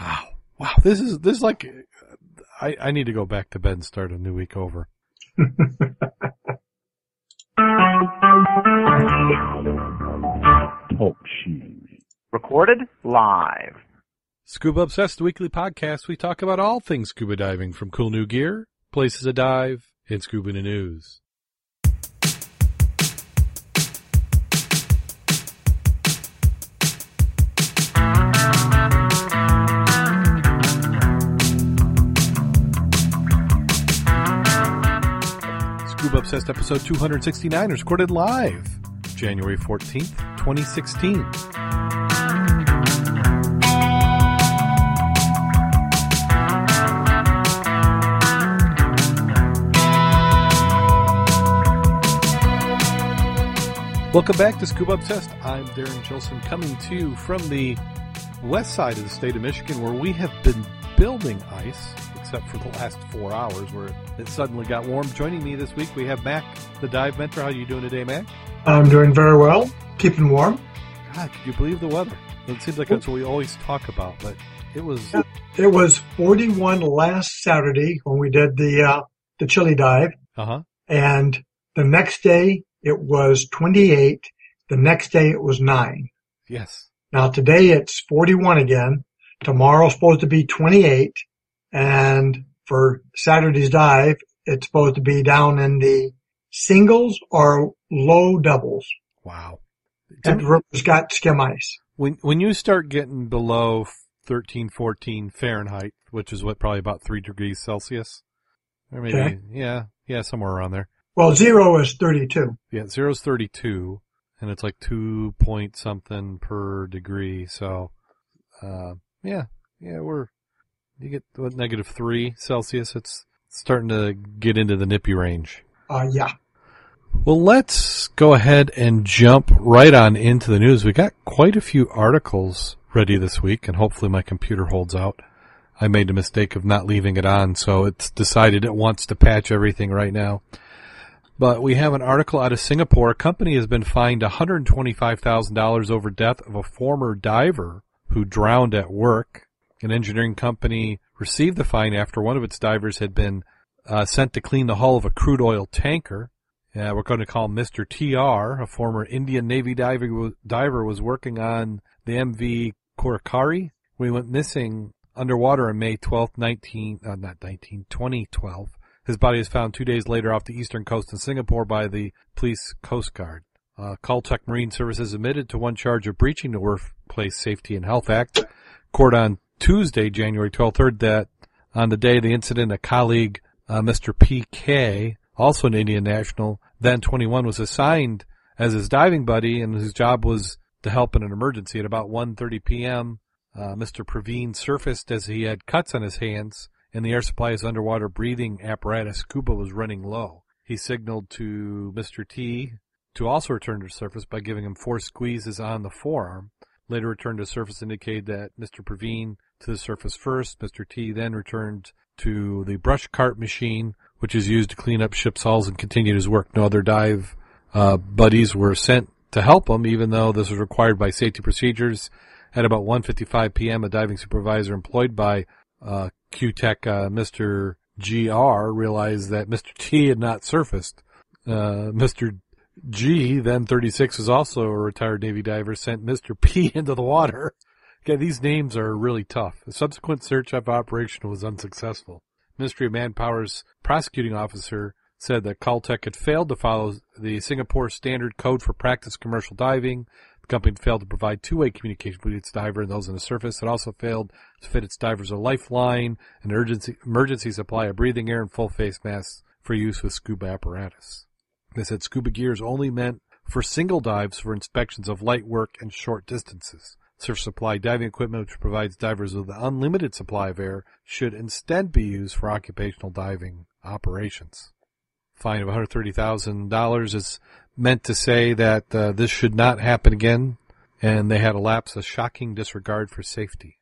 Wow. Wow. This is, this is like, I, I need to go back to bed and start a new week over. Talk shoes. Recorded live. Scuba Obsessed Weekly Podcast. We talk about all things scuba diving from cool new gear, places to dive, and scuba news. Obsessed episode 269 is recorded live January 14th, 2016. Welcome back to Scuba Obsessed. I'm Darrin Gilson coming to you from the west side of the state of Michigan where we have been building ice, except for the last four hours where it suddenly got warm. Joining me this week, we have Mack, the dive mentor. How are you doing today, Mack? I'm doing very well, keeping warm. God, can you believe the weather? It seems like that's what we always talk about, but it was. It was 41 last Saturday when we did the uh, the chili dive, Uh huh. and the next day it was 28. The next day it was nine. Yes. Now today it's 41 again. Tomorrow's supposed to be 28, and for Saturday's dive it's supposed to be down in the singles or low doubles. Wow. And the river's got skim ice. When when you start getting below 13, 14 Fahrenheit, which is what probably about three degrees Celsius, or maybe Okay. yeah, yeah, somewhere around there. Well, zero is 32. Yeah, zero is thirty two, and it's like two point something per degree. So, uh, yeah, yeah, we're you get what negative three Celsius. It's starting to get into the nippy range. Uh, yeah. Well, let's go ahead and jump right on into the news. We got quite a few articles ready this week, and hopefully my computer holds out. I made the mistake of not leaving it on, so it's decided it wants to patch everything right now. But we have an article out of Singapore. A company has been fined $125,000 over death of a former diver who drowned at work. An engineering company received the fine after one of its divers had been uh, sent to clean the hull of a crude oil tanker. Uh, we're going to call Mr. TR, a former Indian Navy diver, diver was working on the MV Korakari We went missing underwater on May 12th, 19, uh, not 19, 2012. His body was found two days later off the eastern coast of Singapore by the police coast guard. Uh, Caltech Marine Services admitted to one charge of breaching the Workplace Safety and Health Act. Court on Tuesday, January 12th, heard that on the day of the incident, a colleague, uh, Mr. PK, also an Indian national, then 21, was assigned as his diving buddy, and his job was to help in an emergency. At about 1:30 p.m., uh, Mr. Praveen surfaced as he had cuts on his hands, and the air supply's underwater breathing apparatus scuba was running low. He signaled to Mr. T to also return to surface by giving him four squeezes on the forearm. Later returned to surface indicated that Mr. Praveen to the surface first. Mr. T then returned to the brush cart machine, which is used to clean up ship's hulls and continued his work. No other dive uh, buddies were sent to help him, even though this was required by safety procedures. At about 1:55 p.m., a diving supervisor employed by uh, QTech, uh, Mr. GR, realized that Mr. T had not surfaced. Uh, Mr. G, then 36, is also a retired Navy diver, sent Mr. P into the water. Okay, these names are really tough. A subsequent search of operation was unsuccessful. Ministry of Manpower's prosecuting officer said that Caltech had failed to follow the Singapore Standard Code for Practice Commercial Diving. The company failed to provide two-way communication between its diver and those on the surface. It also failed to fit its divers a lifeline, an emergency, emergency supply of breathing air, and full face masks for use with scuba apparatus. They said scuba gear is only meant for single dives for inspections of light work and short distances. Surf Supply diving equipment, which provides divers with an unlimited supply of air, should instead be used for occupational diving operations. Fine of $130,000 is meant to say that uh, this should not happen again, and they had a lapse of shocking disregard for safety.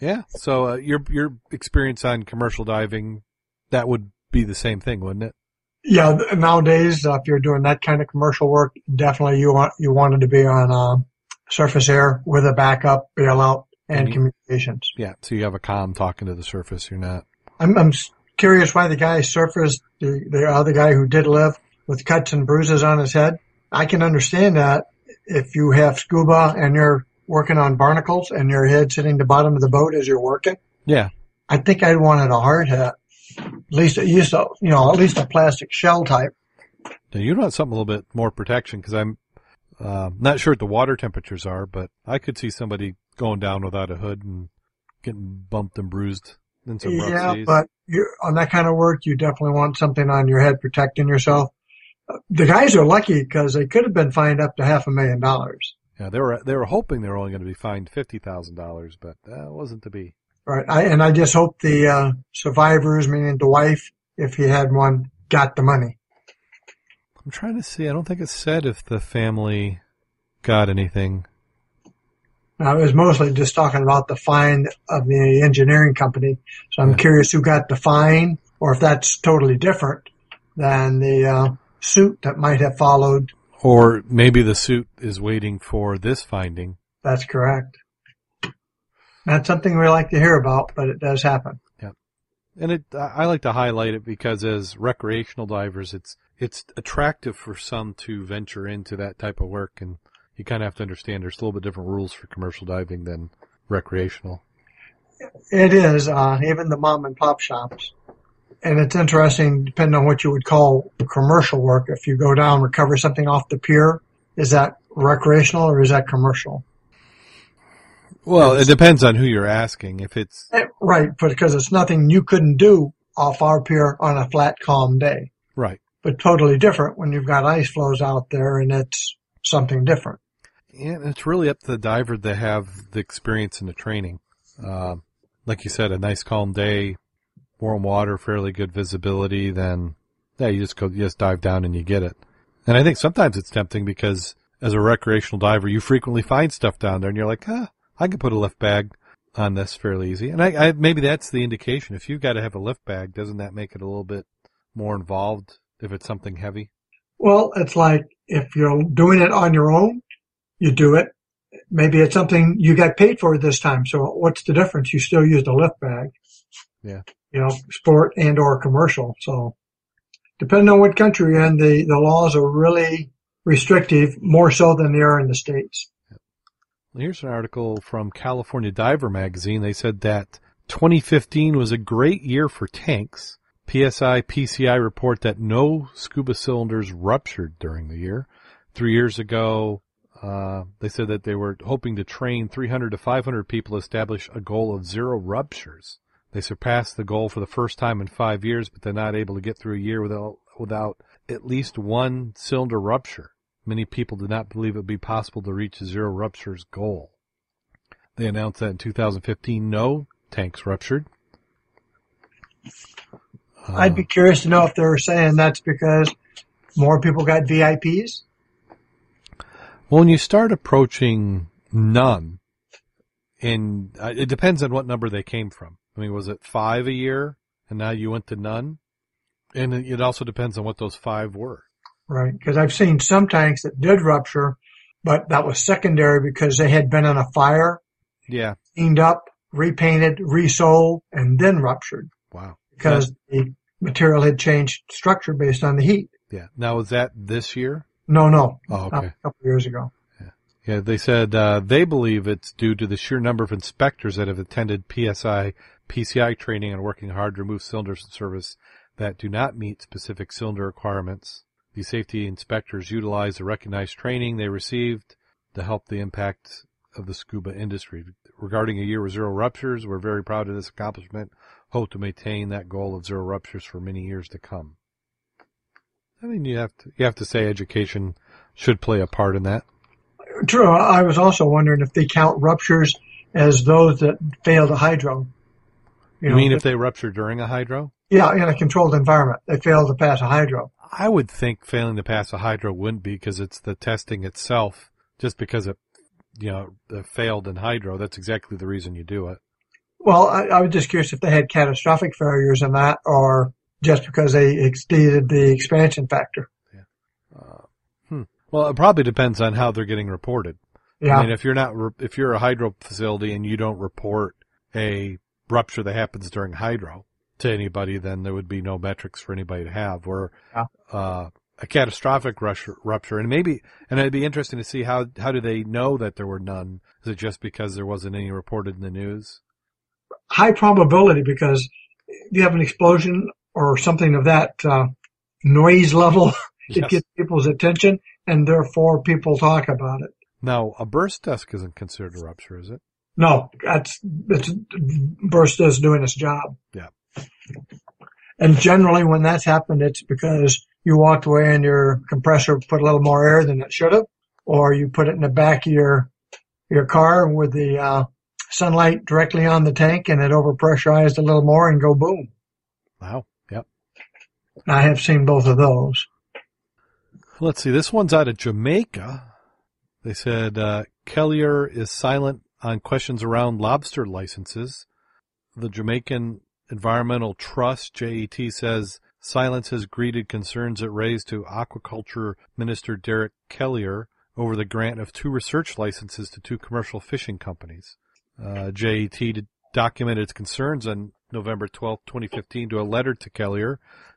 Yeah, so uh, your your experience on commercial diving, that would be the same thing, wouldn't it? Yeah, nowadays, uh, if you're doing that kind of commercial work, definitely you want you wanted to be on uh, surface air with a backup, bailout, and Mhm. communications. Yeah, so you have a com talking to the surface. You're not. I'm, I'm curious why the guy surfaced the, the other guy who did live with cuts and bruises on his head. I can understand that if you have scuba and you're working on barnacles and your head sitting the bottom of the boat as you're working. Yeah, I think I'd wanted a hard hat. At least at least a, you know, at least a plastic shell type. now you want something a little bit more protection because I'm uh, not sure what the water temperatures are, but I could see somebody going down without a hood and getting bumped and bruised in some rough Yeah, but on that kind of work, you definitely want something on your head protecting yourself. Uh, The guys are lucky because they could have been fined up to half a million dollars. yeah, they were they were hoping they were only going to be fined fifty thousand dollars, but that wasn't to be. Right. I, and I just hope the uh, survivors, meaning the wife, if he had one, got the money. I'm trying to see. I don't think it said if the family got anything. Now, it was mostly just talking about the fine of the engineering company. So I'm Yeah. curious who got the fine or if that's totally different than the uh, suit that might have followed. Or maybe the suit is waiting for this finding. That's correct. Not something we like to hear about, but it does happen. Yeah, and it, I like to highlight it because as recreational divers, it's, it's attractive for some to venture into that type of work. And you kind of have to understand there's a little bit different rules for commercial diving than recreational. It is, uh, even the mom and pop shops. And it's interesting, depending on what you would call commercial work. If you go down, recover something off the pier, is that recreational or is that commercial? Well, it depends on who you're asking. If it's, Eh, Right, because it's nothing you couldn't do off our pier on a flat, calm day. right. But totally different when you've got ice flows out there and it's something different. And it's really up to the diver to have the experience and the training. Uh, like you said, a nice calm day, warm water, fairly good visibility, then yeah, you just go, you just dive down and you get it. And I think sometimes it's tempting because as a recreational diver, you frequently find stuff down there and you're like, ah, I could put a lift bag on this fairly easy. And I, I maybe that's the indication. If you've got to have a lift bag, doesn't that make it a little bit more involved if it's something heavy? Well, it's like if you're doing it on your own, you do it. Maybe it's something you got paid for this time. So what's the difference? You still used a lift bag. Yeah. You know, sport and or commercial. So depending on what country you're in, the, the laws are really restrictive, more so than they are in the States. Here's an article from California Diver Magazine. They said that 2015 was a great year for tanks. PSI PCI report that no scuba cylinders ruptured during the year. Three years ago, uh, they said that they were hoping to train 300 to 500 people to establish a goal of zero ruptures. They surpassed the goal for the first time in five years, but they're not able to get through a year without, without at least one cylinder rupture. Many people did not believe it would be possible to reach a zero ruptures goal. They announced that in 2015, no tanks ruptured. Uh, I'd be curious to know if they're saying that's because more people got VIPs. Well, when you start approaching none, and uh, it depends on what number they came from. I mean, was it five a year, and now you went to none? And it also depends on what those five were. Right. Because I've seen some tanks that did rupture, but that was secondary because they had been in a fire, Yeah. cleaned up, repainted, resold, and then ruptured Wow. because the material had changed structure based on the heat. Yeah. Now, was that this year? No, no. Oh, okay. A couple years ago. Yeah, they said uh, they believe it's due to the sheer number of inspectors that have attended PSI, PCI training and working hard to remove cylinders in service that do not meet specific cylinder requirements. These safety inspectors utilize the recognized training they received to help the impact of the scuba industry. Regarding a year with zero ruptures, we're very proud of this accomplishment. Hope to maintain that goal of zero ruptures for many years to come. I mean, you have to you have to say education should play a part in that. True. I was also wondering if they count ruptures as those that fail to hydro. You, know, mean if they rupture during a hydro? Yeah, in a controlled environment, they fail to pass a hydro. I would think failing to pass a hydro wouldn't be because it's the testing itself. Just because it, you know, failed in hydro, that's exactly the reason you do it. Well, I, I was just curious if they had catastrophic failures in that, or just because they exceeded the expansion factor. Yeah. Uh, hmm. Well, it probably depends on how they're getting reported. Yeah. I mean, if you're not, if you're a hydro facility and you don't report a rupture that happens during hydro to anybody, then there would be no metrics for anybody to have. Or yeah. uh, a catastrophic rupture, and maybe, and it'd be interesting to see how how do they know that there were none? Is it just because there wasn't any reported in the news? High probability because you have an explosion or something of that uh, noise level, it yes. gets people's attention, and therefore people talk about it. Now, a burst disk isn't considered a rupture, is it? No, that's it's burst is doing its job. Yeah. And generally, when that's happened, it's because you walked away and your compressor put a little more air than it should have, or you put it in the back of your your car with the uh, sunlight directly on the tank, and it overpressurized a little more and go boom. Wow. Yep. I have seen both of those. Let's see. This one's out of Jamaica. They said uh, Kellier is silent on questions around lobster licenses. The Jamaican Environmental Trust, JET, says silence has greeted concerns it raised to Aquaculture Minister Derrick Kellier over the grant of two research licenses to two commercial fishing companies. Uh, JET documented its concerns on November 12, 2015 to a letter to Kellier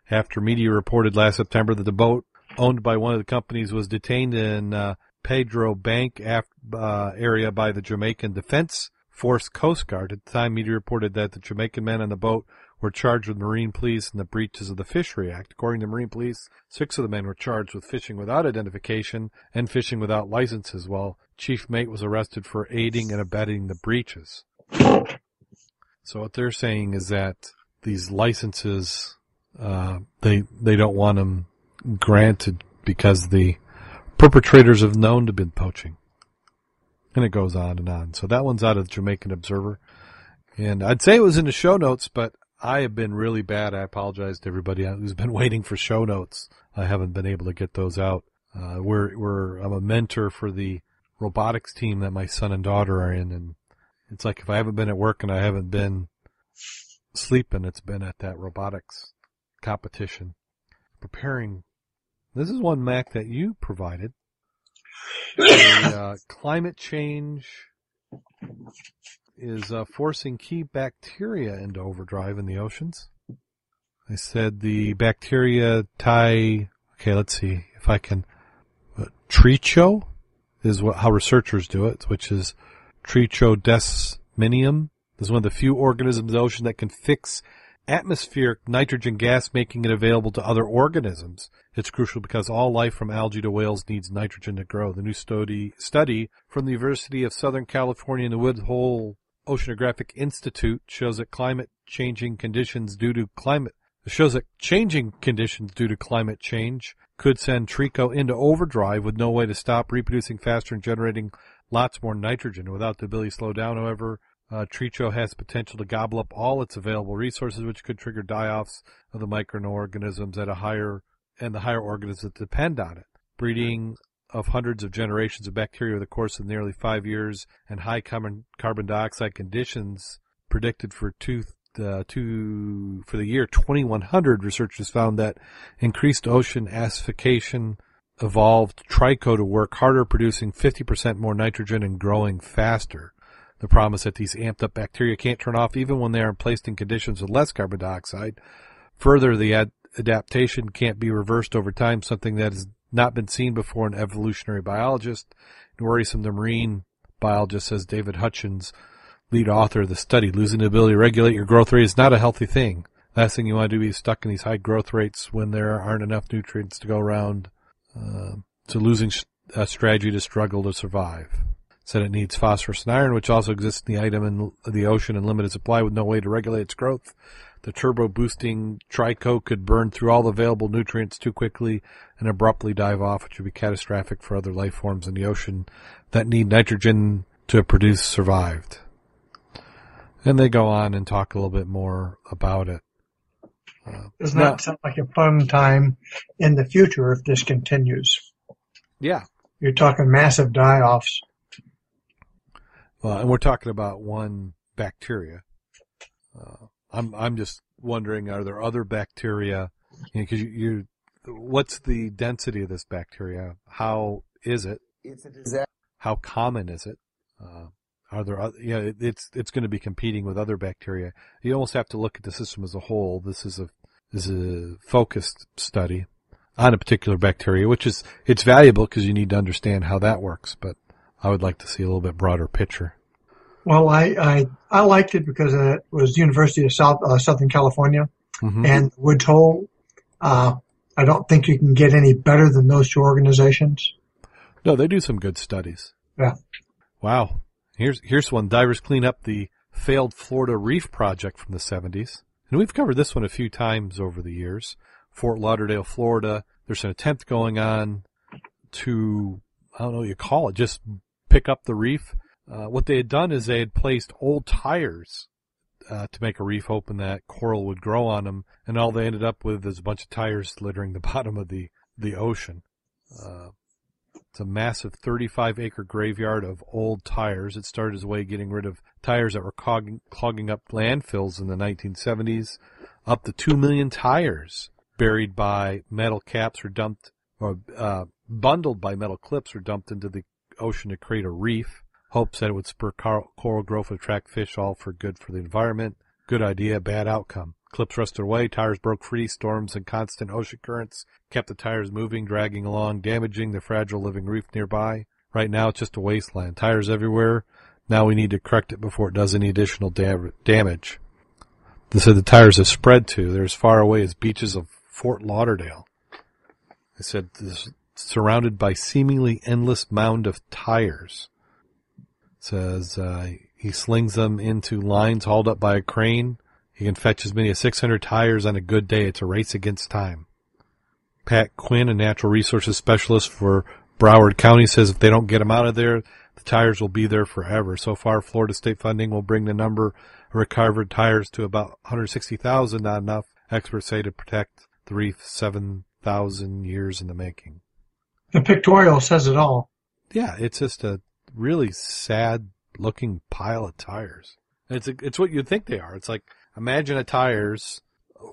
after media reported last September that the boat owned by one of the companies was detained in uh, Pedro Bank uh, area by the Jamaican Defense Force Coast Guard. At the time, media reported that the Jamaican men on the boat were charged with marine police and the breaches of the Fishery Act. According to Marine Police, six of the men were charged with fishing without identification and fishing without licenses, while Chief Mate was arrested for aiding and abetting the breaches. So what they're saying is that these licenses, uh, they they don't want them granted because the perpetrators have known to have been poaching. And it goes on and on. So that one's out of the Jamaican Observer. And I'd say it was in the show notes, but I have been really bad. I apologize to everybody who's been waiting for show notes. I haven't been able to get those out. Uh, we're, we're, I'm a mentor for the robotics team that my son and daughter are in. And it's like if I haven't been at work and I haven't been sleeping, it's been at that robotics competition. Preparing this is one Mack that you provided. Uh, climate change is uh, forcing key bacteria into overdrive in the oceans. I said the bacteria tie. Okay, let's see if I can. Uh, tricho is what how researchers do it, which is Trichodesmium. This is one of the few organisms in the ocean that can fix atmospheric nitrogen gas making it available to other organisms. It's crucial because all life from algae to whales needs nitrogen to grow. The new study, study from the University of Southern California and the Woods Hole Oceanographic Institute shows that climate changing conditions due to climate shows that changing conditions due to climate change could send Tricho into overdrive with no way to stop reproducing faster and generating lots more nitrogen. Without the ability to slow down, however, uh, Tricho has potential to gobble up all its available resources, which could trigger die-offs of the microorganisms at a higher and the higher organisms that depend on it. Breeding of hundreds of generations of bacteria over the course of nearly five years and high carbon, carbon dioxide conditions predicted for two, uh, two, for the year 2100, researchers found that increased ocean acidification evolved Tricho to work harder, producing 50% more nitrogen and growing faster. The problem is that these amped up bacteria can't turn off even when they are placed in conditions with less carbon dioxide. Further, the ad- adaptation can't be reversed over time, something that has not been seen before in evolutionary biologists. And worrisome the marine biologist, says David Hutchins, lead author of the study. Losing the ability to regulate your growth rate is not a healthy thing. Last thing you want to do is stuck in these high growth rates when there aren't enough nutrients to go around. Uh, so losing a strategy to struggle to survive said it needs phosphorus and iron, which also exists in the item in the ocean in limited supply with no way to regulate its growth. the turbo boosting Tricho could burn through all the available nutrients too quickly and abruptly dive off, which would be catastrophic for other life forms in the ocean that need nitrogen to produce survived. And they go on and talk a little bit more about it. Uh, Doesn't that sound like a fun time in the future if this continues? Yeah. You're talking massive die-offs. Well, and we're talking about one bacteria. Uh, I'm I'm just wondering, are there other bacteria? Because you, you, what's the density of this bacteria? How is it? It's a disaster. How common is it? Uh, are there other, yeah, it, it's, it's going to be competing with other bacteria. You almost have to look at the system as a whole. This is a, this is a focused study on a particular bacteria, which is, it's valuable because you need to understand how that works, but I would like to see a little bit broader picture. Well, I, I, I liked it because it was University of South, uh, Southern California mm-hmm. and Woods Hole. Uh, I don't think you can get any better than those two organizations. No, they do some good studies. Yeah. Wow. Here's here's one. Divers clean up the failed Florida Reef project from the 70s. And we've covered this one a few times over the years. Fort Lauderdale, Florida. There's an attempt going on to, I don't know what you call it, just pick up the reef. Uh, what they had done is they had placed old tires uh, to make a reef open that coral would grow on them, and all they ended up with is a bunch of tires littering the bottom of the the ocean. Uh, it's a massive 35 acre graveyard of old tires. It started its way of getting rid of tires that were clogging, clogging up landfills in the 1970s. Up to 2 million tires buried by metal caps or dumped, or uh, bundled by metal clips or dumped into the ocean to create a reef. Hopes that it would spur coral growth attract fish, all for good for the environment. Good idea, bad outcome. Clips rusted away, tires broke free, storms and constant ocean currents kept the tires moving, dragging along, damaging the fragile living reef nearby. Right now it's just a wasteland. Tires everywhere. Now we need to correct it before it does any additional damage. They said the tires have spread to. They're as far away as beaches of Fort Lauderdale. They said this surrounded by seemingly endless mound of tires. Says uh, he slings them into lines hauled up by a crane. He can fetch as many as 600 tires on a good day. It's a race against time. Pat Quinn, a natural resources specialist for Broward County, says if they don't get them out of there, the tires will be there forever. So far, Florida state funding will bring the number of recovered tires to about 160,000, not enough, experts say, to protect the reef 7,000 years in the making. The pictorial says it all. Yeah, it's just a really sad looking pile of tires. It's a, it's what you'd think they are. It's like Imagine a tires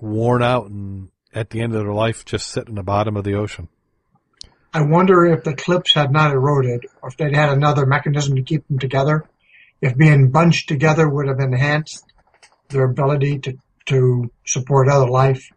worn out and at the end of their life just sit in the bottom of the ocean. I wonder if the clips had not eroded or if they'd had another mechanism to keep them together. If being bunched together would have enhanced their ability to, to support other life.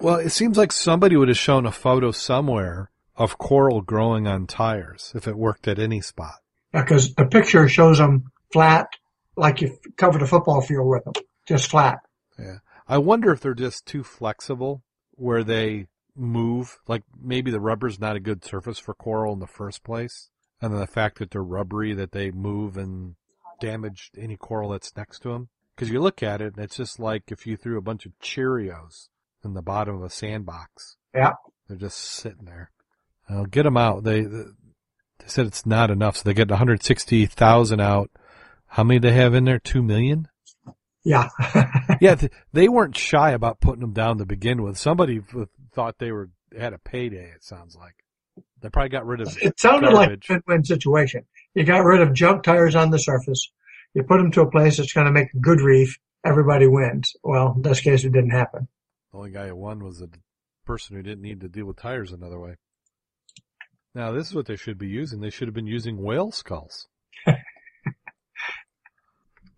Well, it seems like somebody would have shown a photo somewhere of coral growing on tires if it worked at any spot. Because the picture shows them flat, like you covered a football field with them just flat. Yeah. I wonder if they're just too flexible where they move. Like maybe the rubber's not a good surface for coral in the first place. And then the fact that they're rubbery, that they move and damage any coral that's next to them. Cause you look at it and it's just like if you threw a bunch of Cheerios in the bottom of a sandbox. Yeah. They're just sitting there. I'll get them out. They, they said it's not enough. So they get 160,000 out. How many do they have in there? Two million? Yeah. yeah, they weren't shy about putting them down to begin with. Somebody thought they were had a payday. It sounds like they probably got rid of. It sounded garbage. like a win-win situation. You got rid of junk tires on the surface. You put them to a place that's going to make a good reef. Everybody wins. Well, in this case, it didn't happen. The only guy who won was the person who didn't need to deal with tires another way. Now, this is what they should be using. They should have been using whale skulls.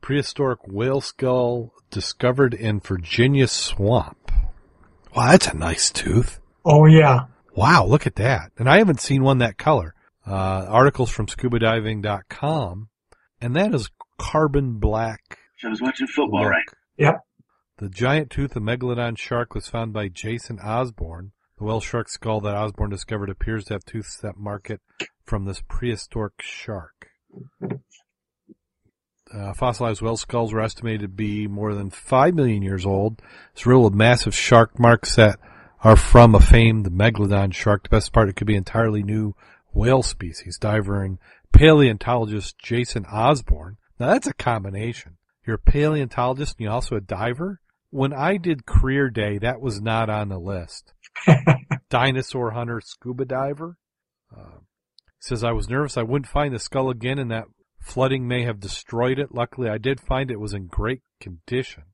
prehistoric whale skull discovered in Virginia swamp. Wow, that's a nice tooth. Oh yeah. Wow, look at that. And I haven't seen one that color. Uh, articles from scubadiving.com, and that is carbon black. I was watching football, look. right? Yep. The giant tooth of megalodon shark was found by Jason Osborne. The whale shark skull that Osborne discovered appears to have tooths that mark it from this prehistoric shark. Uh, fossilized whale skulls were estimated to be more than 5 million years old. It's riddled with massive shark marks that are from a famed megalodon shark. The best part, it could be entirely new whale species. Diver and paleontologist Jason Osborne. Now that's a combination. You're a paleontologist and you're also a diver? When I did career day, that was not on the list. Dinosaur hunter, scuba diver. Uh, says I was nervous I wouldn't find the skull again and that flooding may have destroyed it. Luckily I did find it was in great condition.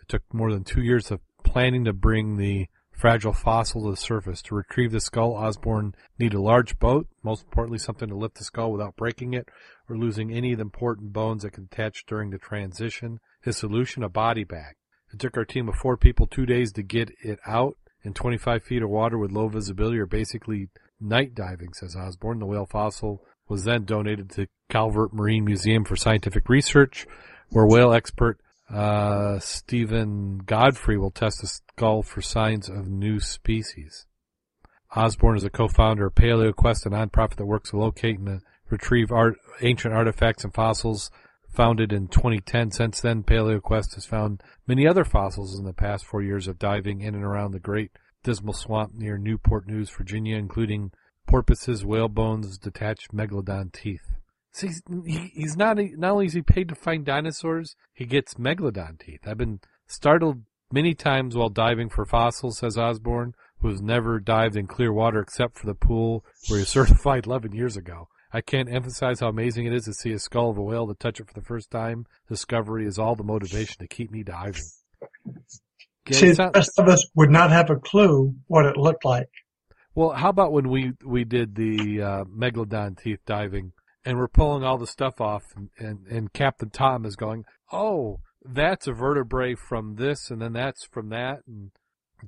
It took more than two years of planning to bring the fragile fossil to the surface. To retrieve the skull, Osborne needed a large boat, most importantly something to lift the skull without breaking it or losing any of the important bones that could attach during the transition. His solution, a body bag. It took our team of four people two days to get it out in 25 feet of water with low visibility are basically night diving, says Osborne. The whale fossil was then donated to Calvert Marine Museum for scientific research, where whale expert uh, Stephen Godfrey will test the skull for signs of new species. Osborne is a co-founder of PaleoQuest, a nonprofit that works to locate and retrieve art, ancient artifacts and fossils. Founded in 2010, since then, PaleoQuest has found many other fossils in the past four years of diving in and around the Great Dismal Swamp near Newport News, Virginia, including porpoises, whale bones, detached megalodon teeth. See, he's, not not only is he paid to find dinosaurs, he gets megalodon teeth. I've been startled many times while diving for fossils, says Osborne, who has never dived in clear water except for the pool where he was certified 11 years ago. I can't emphasize how amazing it is to see a skull of a whale to touch it for the first time. Discovery is all the motivation to keep me diving. See, the rest of us would not have a clue what it looked like. Well, how about when we we did the uh, megalodon teeth diving and we're pulling all the stuff off, and, and, and Captain Tom is going, "Oh, that's a vertebrae from this, and then that's from that," and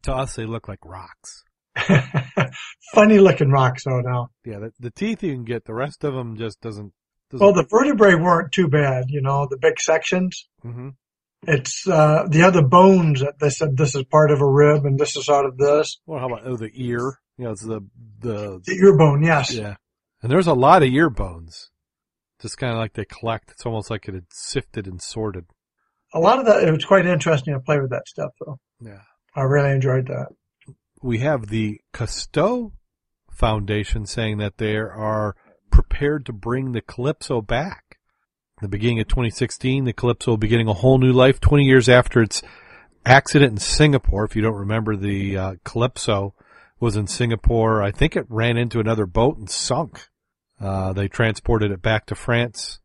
to us they look like rocks. Funny looking rocks, though. Now, yeah, the, the teeth you can get, the rest of them just doesn't. doesn't well, the vertebrae weren't too bad. You know, the big sections. hmm It's uh, the other bones that they said this is part of a rib and this is out of this. Well, how about oh, the ear? You know, it's the the The ear bone, yes. yeah, and there's a lot of ear bones. Just kind of like they collect. It's almost like it had sifted and sorted. A lot of that, it was quite interesting to play with that stuff though. Yeah. I really enjoyed that. We have the Cousteau Foundation saying that they are prepared to bring the Calypso back. The beginning of 2016, the Calypso will be getting a whole new life 20 years after its accident in Singapore. If you don't remember, the uh, Calypso was in Singapore. I think it ran into another boat and sunk. Uh, they transported it back to France,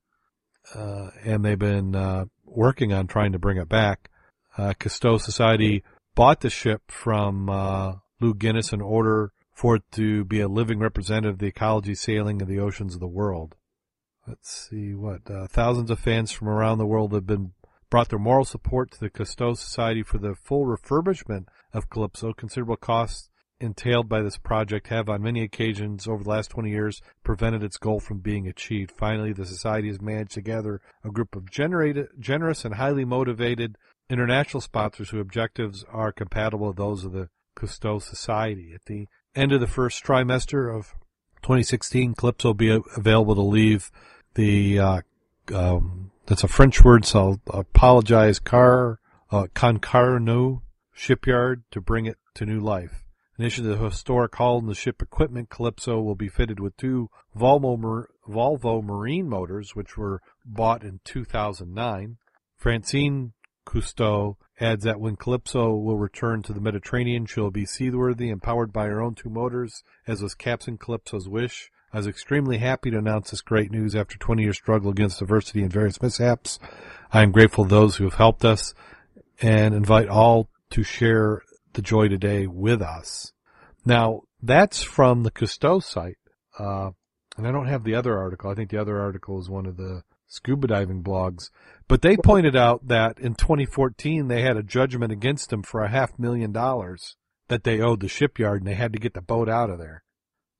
uh, and they've been uh, working on trying to bring it back. Uh, Cousteau Society bought the ship from uh, Loel Guinness in order for it to be a living representative of the ecology sailing of the oceans of the world. Let's see what uh, thousands of fans from around the world have been brought their moral support to the Cousteau Society for the full refurbishment of Calypso. Considerable costs entailed by this project have on many occasions over the last 20 years prevented its goal from being achieved. Finally, the society has managed to gather a group of generous and highly motivated international sponsors whose objectives are compatible with those of the Cousteau Society. At the end of the first trimester of 2016, Calypso will be available to leave the, uh, um, that's a French word, so I'll apologize, Car, uh, Concarneau shipyard to bring it to new life. In addition to the historic hull and the ship equipment, Calypso will be fitted with two Volvo, Volvo marine motors, which were bought in 2009. Francine Cousteau adds that when Calypso will return to the Mediterranean, she'll be seaworthy and powered by her own two motors, as was Captain Calypso's wish. I was extremely happy to announce this great news after 20 years struggle against adversity and various mishaps. I am grateful to those who have helped us and invite all to share the joy today with us. Now, that's from the Cousteau site. Uh, and I don't have the other article. I think the other article is one of the scuba diving blogs. But they pointed out that in 2014 they had a judgment against them for a half million dollars that they owed the shipyard and they had to get the boat out of there.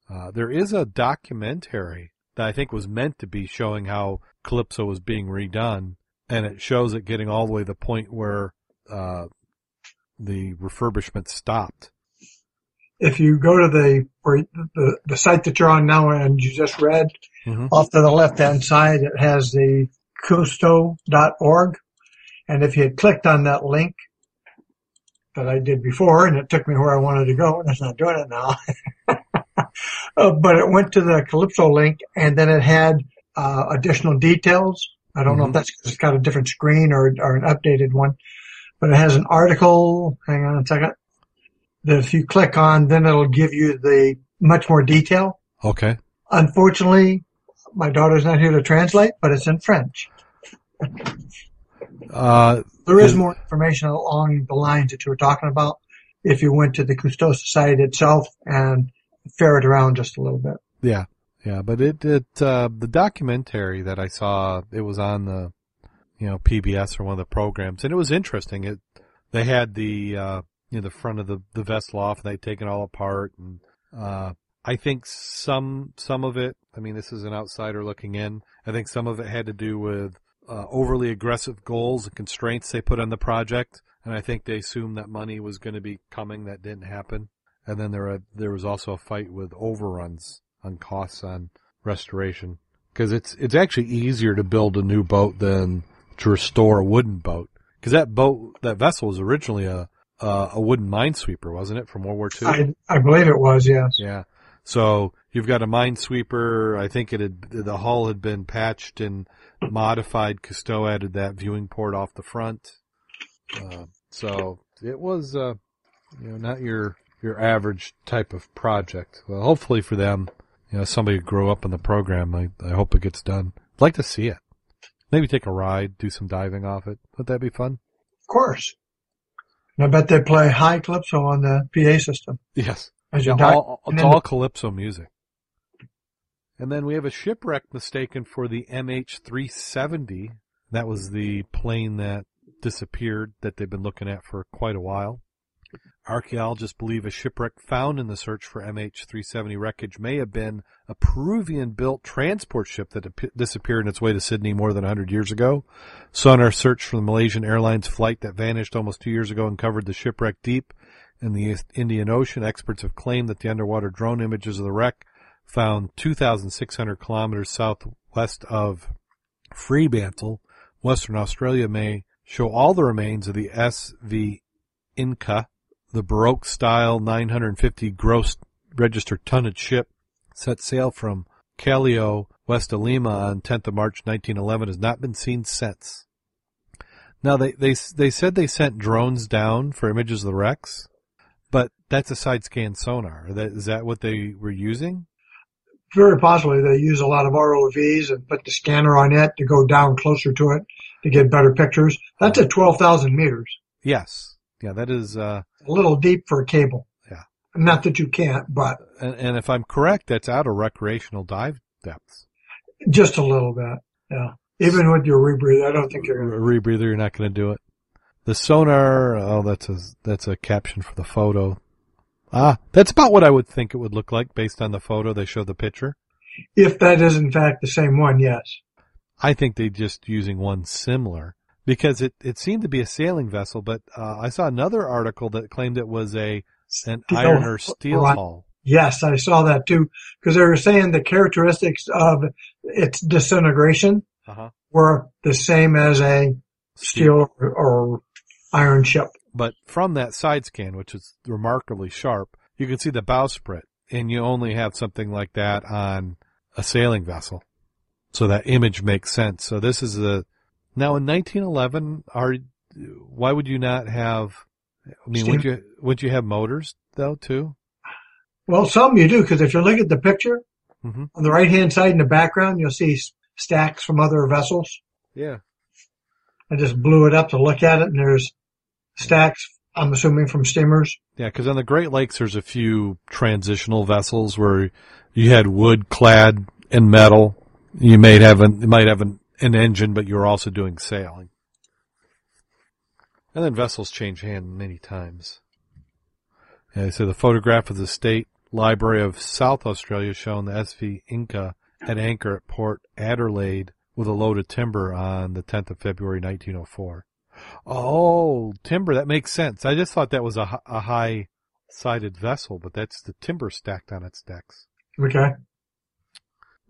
Uh, there is a documentary that I think was meant to be showing how Calypso was being redone, and it shows it getting all the way to the point where uh, the refurbishment stopped. If you go to the, the, the site that you're on now and you just read, Mhm. off to the left hand side, it has the cousteau.org. And if you had clicked on that link that I did before and it took me where I wanted to go, and it's not doing it now, uh, but it went to the Calypso link and then it had uh, additional details. I don't know if that's 'cause it's got a different screen or, or an updated one, but it has an article. Hang on a second. That if you click on, then it'll give you the much more detail. Okay. Unfortunately, my daughter's not here to translate, but it's in French. Uh, There is more information along the lines that you were talking about if you went to the Cousteau Society itself and ferret around just a little bit. yeah, yeah, but it, it, uh, the documentary that I saw, it was on the, you know, PBS or one of the programs, and it was interesting. It, they had the, uh, you know, the front of the, the vessel off, and they'd taken it all apart, and, uh, I think some, some of it, I mean, this is an outsider looking in, I think some of it had to do with, uh, overly aggressive goals and constraints they put on the project, and I think they assumed that money was going to be coming. That didn't happen. And then there there was also a fight with overruns on costs on restoration because it's it's actually easier to build a new boat than to restore a wooden boat because that boat that vessel was originally a uh, a wooden minesweeper, wasn't it, from World War II? I, I believe it was, yes. Yeah. So you've got a minesweeper. I think it had the hull had been patched and modified. Cousteau added that viewing port off the front. Uh, so it was, uh, you know, not your your average type of project. Well, hopefully for them, you know, somebody who grew up in the program. I I hope it gets done. I'd like to see it. Maybe take a ride, do some diving off it. Would that be fun? Of course. And I bet they play high calypso on the PA system Yes. as you dive. all, it's all calypso music. And then we have a shipwreck mistaken for the MH370. That was the plane that disappeared that they've been looking at for quite a while. Archaeologists believe a shipwreck found in the search for MH370 wreckage may have been a Peruvian built transport ship that disappeared on its way to Sydney more than 100 years ago. Sonar search for the Malaysian Airlines flight that vanished almost two years ago uncovered the shipwreck deep in the Indian Ocean. Experts have claimed that the underwater drone images of the wreck found 2,600 kilometers southwest of Fremantle, Western Australia, may show all the remains of the SV Inca, the Baroque style 950 gross registered tonnage ship set sail from Callao, west of Lima on 10th of March 1911 has not been seen since. Now they, they, they said they sent drones down for images of the wrecks, but that's a side scan sonar. Is that what they were using? Very possibly they use a lot of ROVs and put the scanner on it to go down closer to it to get better pictures. That's at 12,000 meters. Yes. Yeah, that is, uh, A little deep for a cable. Yeah. Not that you can't, but and, and if I'm correct, that's out of recreational dive depths. just a little bit. Yeah. Even with your rebreather, I don't think you're going to. rebreather, you're not going to do it. The sonar, oh, that's a, that's a caption for the photo. Ah, that's about what I would think it would look like based on the photo they show the picture. If that is in fact the same one, yes. I think they're just using one similar because it, it seemed to be a sailing vessel, but uh, I saw another article that claimed it was a an Steel- iron or steel hull. Yes, I saw that too, because they were saying the characteristics of its disintegration Uh-huh. were the same as a steel or, or iron ship. But from that side scan, which is remarkably sharp, you can see the bowsprit, and you only have something like that on a sailing vessel. So that image makes sense. So this is a now in 1911. Are why would you not have? I mean, would you would you have motors though too? Well, some you do, because if you look at the picture Mhm. on the right hand side in the background, you'll see stacks from other vessels. Yeah. I just blew it up to look at it, and there's stacks. I'm assuming from steamers. Yeah, because on the Great Lakes, there's a few transitional vessels where you had wood clad and metal. You may have an, you might have an, an engine, but you're also doing sailing. And then vessels change hand many times. Yeah, so the photograph of the State Library of South Australia showing the SV Inca at anchor at Port Adelaide with a load of timber on the 10th of February 1904. Oh, timber. That makes sense. I just thought that was a, a high sided vessel, but that's the timber stacked on its decks. Okay.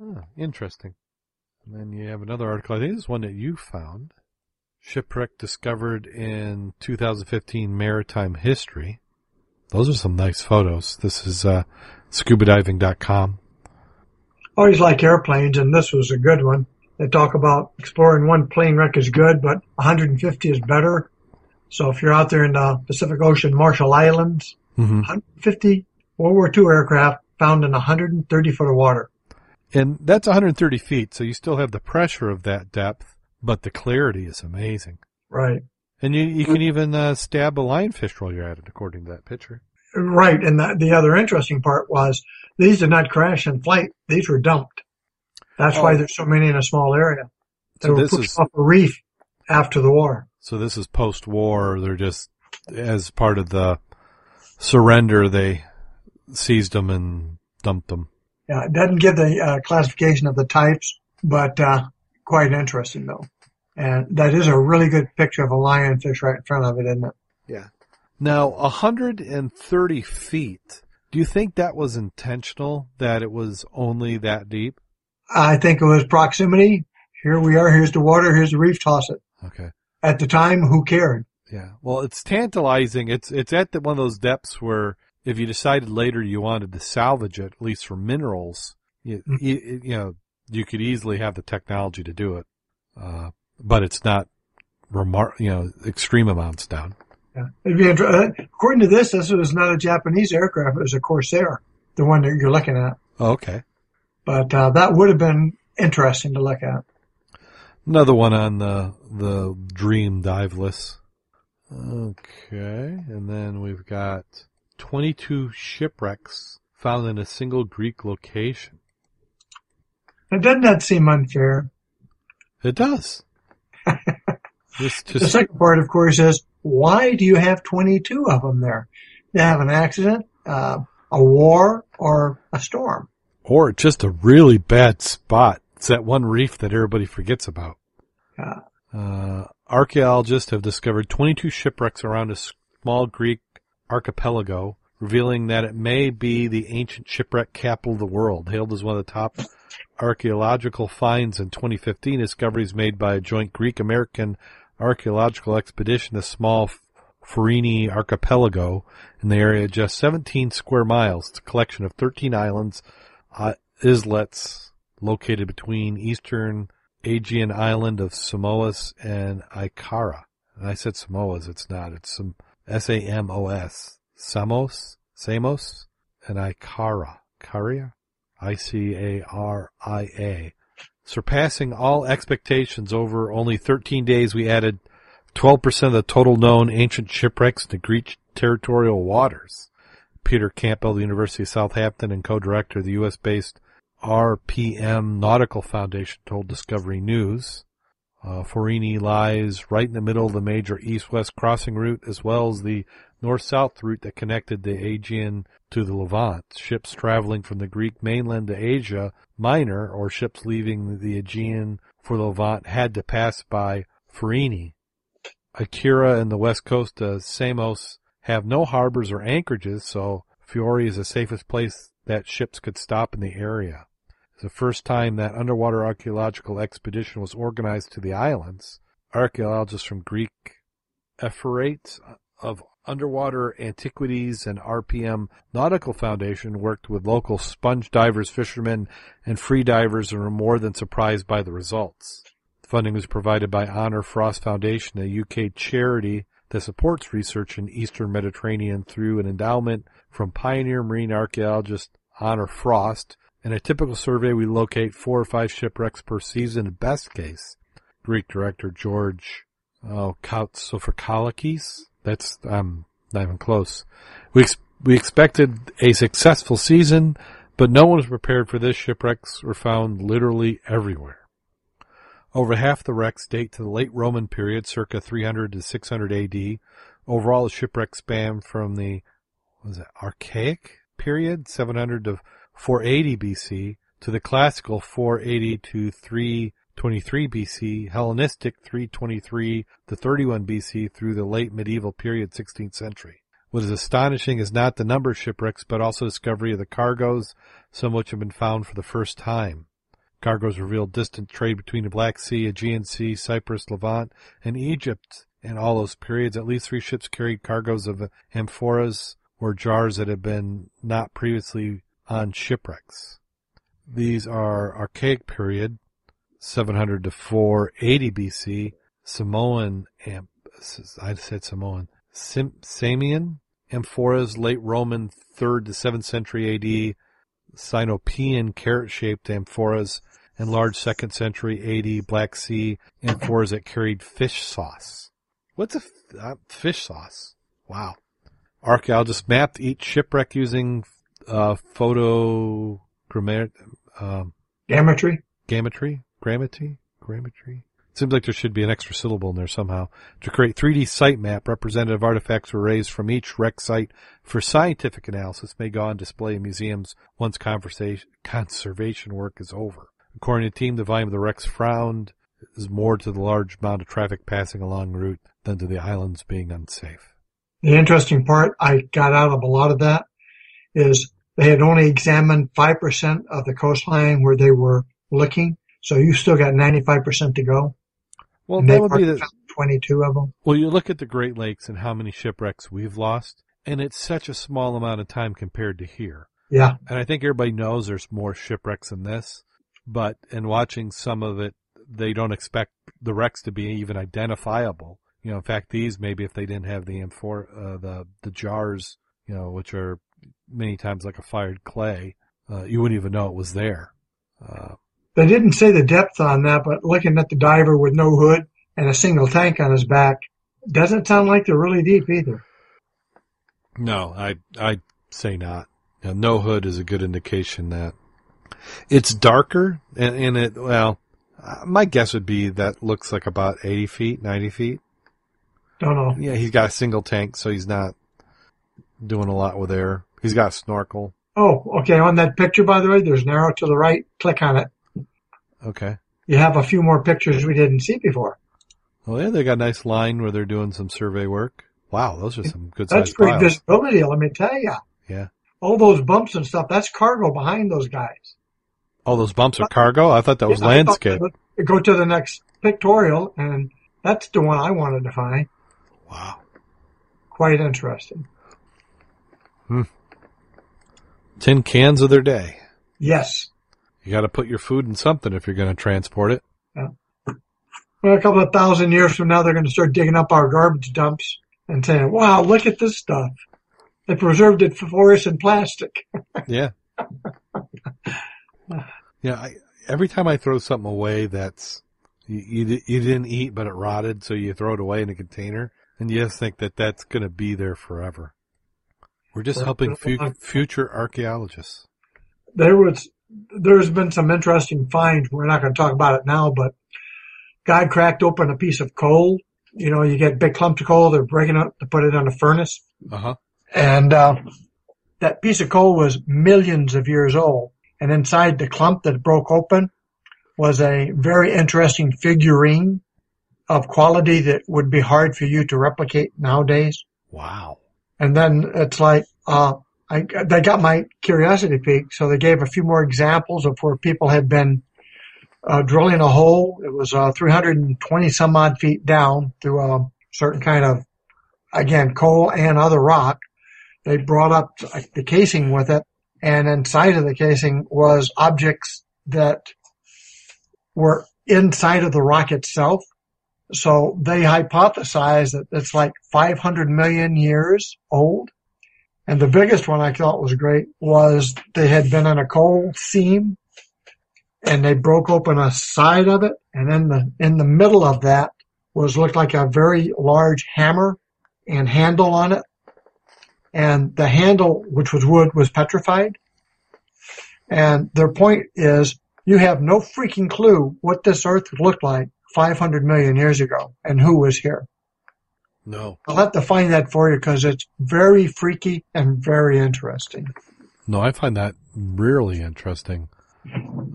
Oh, interesting. And then you have another article. I think this is one that you found. Shipwreck discovered in 2015 Maritime History. Those are some nice photos. This is uh, scubadiving.com. Always like airplanes, and this was a good one. They talk about exploring one plane wreck is good, but 150 is better. So if you're out there in the Pacific Ocean, Marshall Islands, Mm-hmm. 150 World War II aircraft found in 130 foot of water. And that's 130 feet, so you still have the pressure of that depth, but the clarity is amazing. Right. And you, you can even uh, stab a lionfish while you're at it, according to that picture. Right. And the, the other interesting part was these did not crash in flight. These were dumped. That's why Oh. there's so many in a small area. They So were this pushed is off a reef after the war. so this is post-war. They're just as part of the surrender. They seized them and dumped them. Yeah, it doesn't give the uh, classification of the types, but uh, quite interesting though. And that is a really good picture of a lionfish right in front of it, isn't it? Yeah. Now, 130 feet. Do you think that was intentional? That it was only that deep? I think it was proximity. Here we are. Here's the water. Here's the reef. Toss it. Okay. At the time, who cared? Yeah. Well, it's tantalizing. It's it's at the, one of those depths where if you decided later you wanted to salvage it, at least for minerals, you, you, you know, you could easily have the technology to do it. Uh, but it's not remar- you know, extreme amounts down. Yeah. It'd be inter- uh, according to this, this was not a Japanese aircraft. It was a Corsair, the one that you're looking at. Oh, okay. But uh, that would have been interesting to look at. Another one on the the dream dive list. Okay, and then we've got 22 shipwrecks found in a single Greek location. Now, doesn't that seem unfair? It does. This The second part, of course, is why do you have 22 of them there? You have an accident, uh, a war, or a storm. Or just a really bad spot. It's that one reef that everybody forgets about. Uh, Uh, archaeologists have discovered 22 shipwrecks around a small Greek archipelago, revealing that it may be the ancient shipwreck capital of the world. Hailed as one of the top archaeological finds in 2015, discoveries made by a joint Greek-American archaeological expedition, the small Farini archipelago in the area of just 17 square miles. It's a collection of 13 islands, islets located between eastern Aegean island of Samoas and Ikara. And I said Samoas, it's not. It's some S-A-M-O-S. Samos? Samos? And Ikara. Karia? I-C-A-R-I-A. Surpassing all expectations over only 13 days, we added 12% of the total known ancient shipwrecks to Greek territorial waters. Peter Campbell, the University of Southampton and co-director of the U.S.-based RPM Nautical Foundation told Discovery News. Uh, Forini lies right in the middle of the major east-west crossing route as well as the north-south route that connected the Aegean to the Levant. Ships traveling from the Greek mainland to Asia Minor or ships leaving the Aegean for the Levant had to pass by Forini. Akira and the west coast of Samos have no harbors or anchorages, so Fiore is the safest place that ships could stop in the area. It's the first time that underwater archaeological expedition was organized to the islands. Archaeologists from Greek Ephorates of Underwater Antiquities and RPM Nautical Foundation worked with local sponge divers, fishermen, and free divers and were more than surprised by the results. Funding was provided by Honor Frost Foundation, a UK charity that supports research in Eastern Mediterranean through an endowment from pioneer marine archaeologist Honor Frost. In a typical survey, we locate four or five shipwrecks per season best case. Greek director George oh, Kautsofokalakis. That's um not even close. We ex- we expected a successful season, but no one was prepared for this. Shipwrecks were found literally everywhere. Over half the wrecks date to the late Roman period, circa 300 to 600 AD. Overall, the shipwrecks span from the was Archaic period, 700 to 480 BC, to the Classical 480 to 323 BC, Hellenistic 323 to 31 BC, through the late medieval period, 16th century. What is astonishing is not the number of shipwrecks, but also discovery of the cargoes, some of which have been found for the first time. Cargoes revealed distant trade between the Black Sea, Aegean Sea, Cyprus, Levant, and Egypt. In all those periods, at least three ships carried cargoes of amphoras or jars that had been not previously on shipwrecks. These are Archaic period, 700 to 480 BC, Samoan, amp, I said Samoan, Sim, Samian amphoras, late Roman 3rd to 7th century AD, Sinopean carrot-shaped amphoras, and large 2nd century AD Black Sea amphoras that carried fish sauce. What's a uh, fish sauce? Wow. Archaeologists mapped each shipwreck using uh, photo um, Gammetry? Gammetry? Grammetry? Grammetry? Seems like there should be an extra syllable in there somehow. To create 3D site map, representative artifacts were raised from each wreck site for scientific analysis may go on display in museums once conservation work is over. According to the team, the volume of the wrecks found is more to the large amount of traffic passing along the route than to the islands being unsafe. The interesting part I got out of a lot of that is they had only examined 5% of the coastline where they were looking. So you still got 95% to go. Well, that would be the 22 of them. Well, you look at the Great Lakes and how many shipwrecks we've lost, and it's such a small amount of time compared to here. Yeah. And I think everybody knows there's more shipwrecks than this, but in watching some of it, they don't expect the wrecks to be even identifiable. You know, in fact, these maybe if they didn't have the amphor, uh, the the jars, you know, which are many times like a fired clay, uh, you wouldn't even know it was there. Uh, they didn't say the depth on that, but looking at the diver with no hood and a single tank on his back doesn't sound like they're really deep either. No, I I say not. no hood is a good indication that it's darker and, and it well, my guess would be that looks like about eighty feet, ninety feet. Don't know. Yeah, he's got a single tank, so he's not doing a lot with air. He's got a snorkel. Oh, okay. On that picture, by the way, there's an arrow to the right. Click on it. Okay. You have a few more pictures we didn't see before. Oh yeah, they got a nice line where they're doing some survey work. Wow, those are some good. That's great piles. visibility. Let me tell you. Yeah. All those bumps and stuff. That's cargo behind those guys. All those bumps are cargo. I thought that was yeah, landscape. Go to the next pictorial, and that's the one I wanted to find. Wow. Quite interesting. Hmm. Tin cans of their day. Yes. You got to put your food in something if you're going to transport it. Yeah. Well, a couple of thousand years from now, they're going to start digging up our garbage dumps and saying, "Wow, look at this stuff! They preserved it for us in plastic." yeah. yeah. I, every time I throw something away that's you, you, you didn't eat, but it rotted, so you throw it away in a container, and you just think that that's going to be there forever. We're just helping fu- uh, future archaeologists. There was there's been some interesting finds. We're not going to talk about it now, but guy cracked open a piece of coal. You know, you get big clumps of coal, they're breaking it to put it in a furnace. Uh-huh. And, uh, that piece of coal was millions of years old. And inside the clump that broke open was a very interesting figurine of quality that would be hard for you to replicate nowadays. Wow. And then it's like, uh, I, they got my curiosity peaked, so they gave a few more examples of where people had been uh, drilling a hole. It was uh, 320 some odd feet down through a certain kind of, again, coal and other rock. They brought up the casing with it, and inside of the casing was objects that were inside of the rock itself. So they hypothesized that it's like 500 million years old and the biggest one I thought was great was they had been in a coal seam and they broke open a side of it and in the, in the middle of that was looked like a very large hammer and handle on it. And the handle, which was wood, was petrified. And their point is you have no freaking clue what this earth looked like 500 million years ago and who was here. No. I'll have to find that for you because it's very freaky and very interesting. No, I find that really interesting.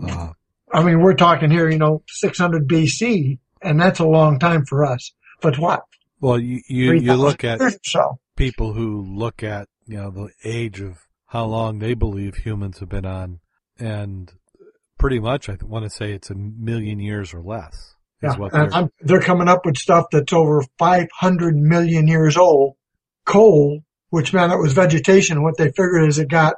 Uh, I mean, we're talking here, you know, 600 BC, and that's a long time for us. But what? Well, you you, you look at so. people who look at you know the age of how long they believe humans have been on, and pretty much, I want to say it's a million years or less. Yeah, and they're, I'm, they're coming up with stuff that's over 500 million years old. Coal, which meant it was vegetation. What they figured is it got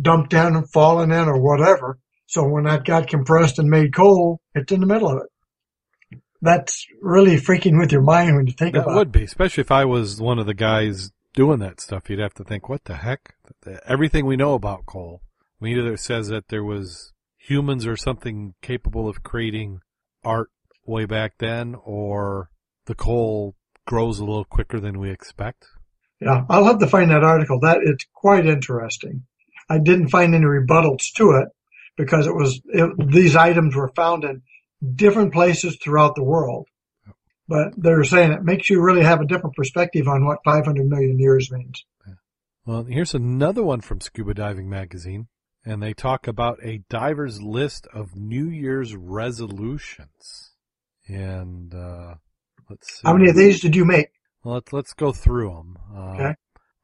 dumped in and fallen in or whatever. So when that got compressed and made coal, it's in the middle of it. That's really freaking with your mind when you think that about it. That would be, especially if I was one of the guys doing that stuff. You'd have to think, what the heck? Everything we know about coal, we either says that there was humans or something capable of creating art way back then, or the coal grows a little quicker than we expect. Yeah, I'll have to find that article. That it's quite interesting. I didn't find any rebuttals to it because it was it, these items were found in different places throughout the world. But they're saying it makes you really have a different perspective on what 500 million years means. Well, here's another one from Scuba Diving Magazine, and they talk about a diver's list of New Year's resolutions. And uh, let's see. How many of these did you make? Well, let's let's go through them. Uh, Okay.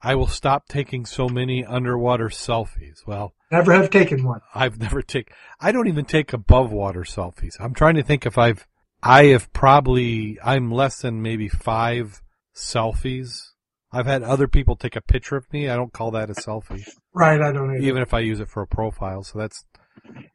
I will stop taking so many underwater selfies. Well, Never have taken one. I've never take. I don't even take above water selfies. I'm trying to think if I've. I have probably. I'm less than maybe five selfies. I've had other people take a picture of me. I don't call that a selfie, Right, I don't either. even if I use it for a profile. So that's.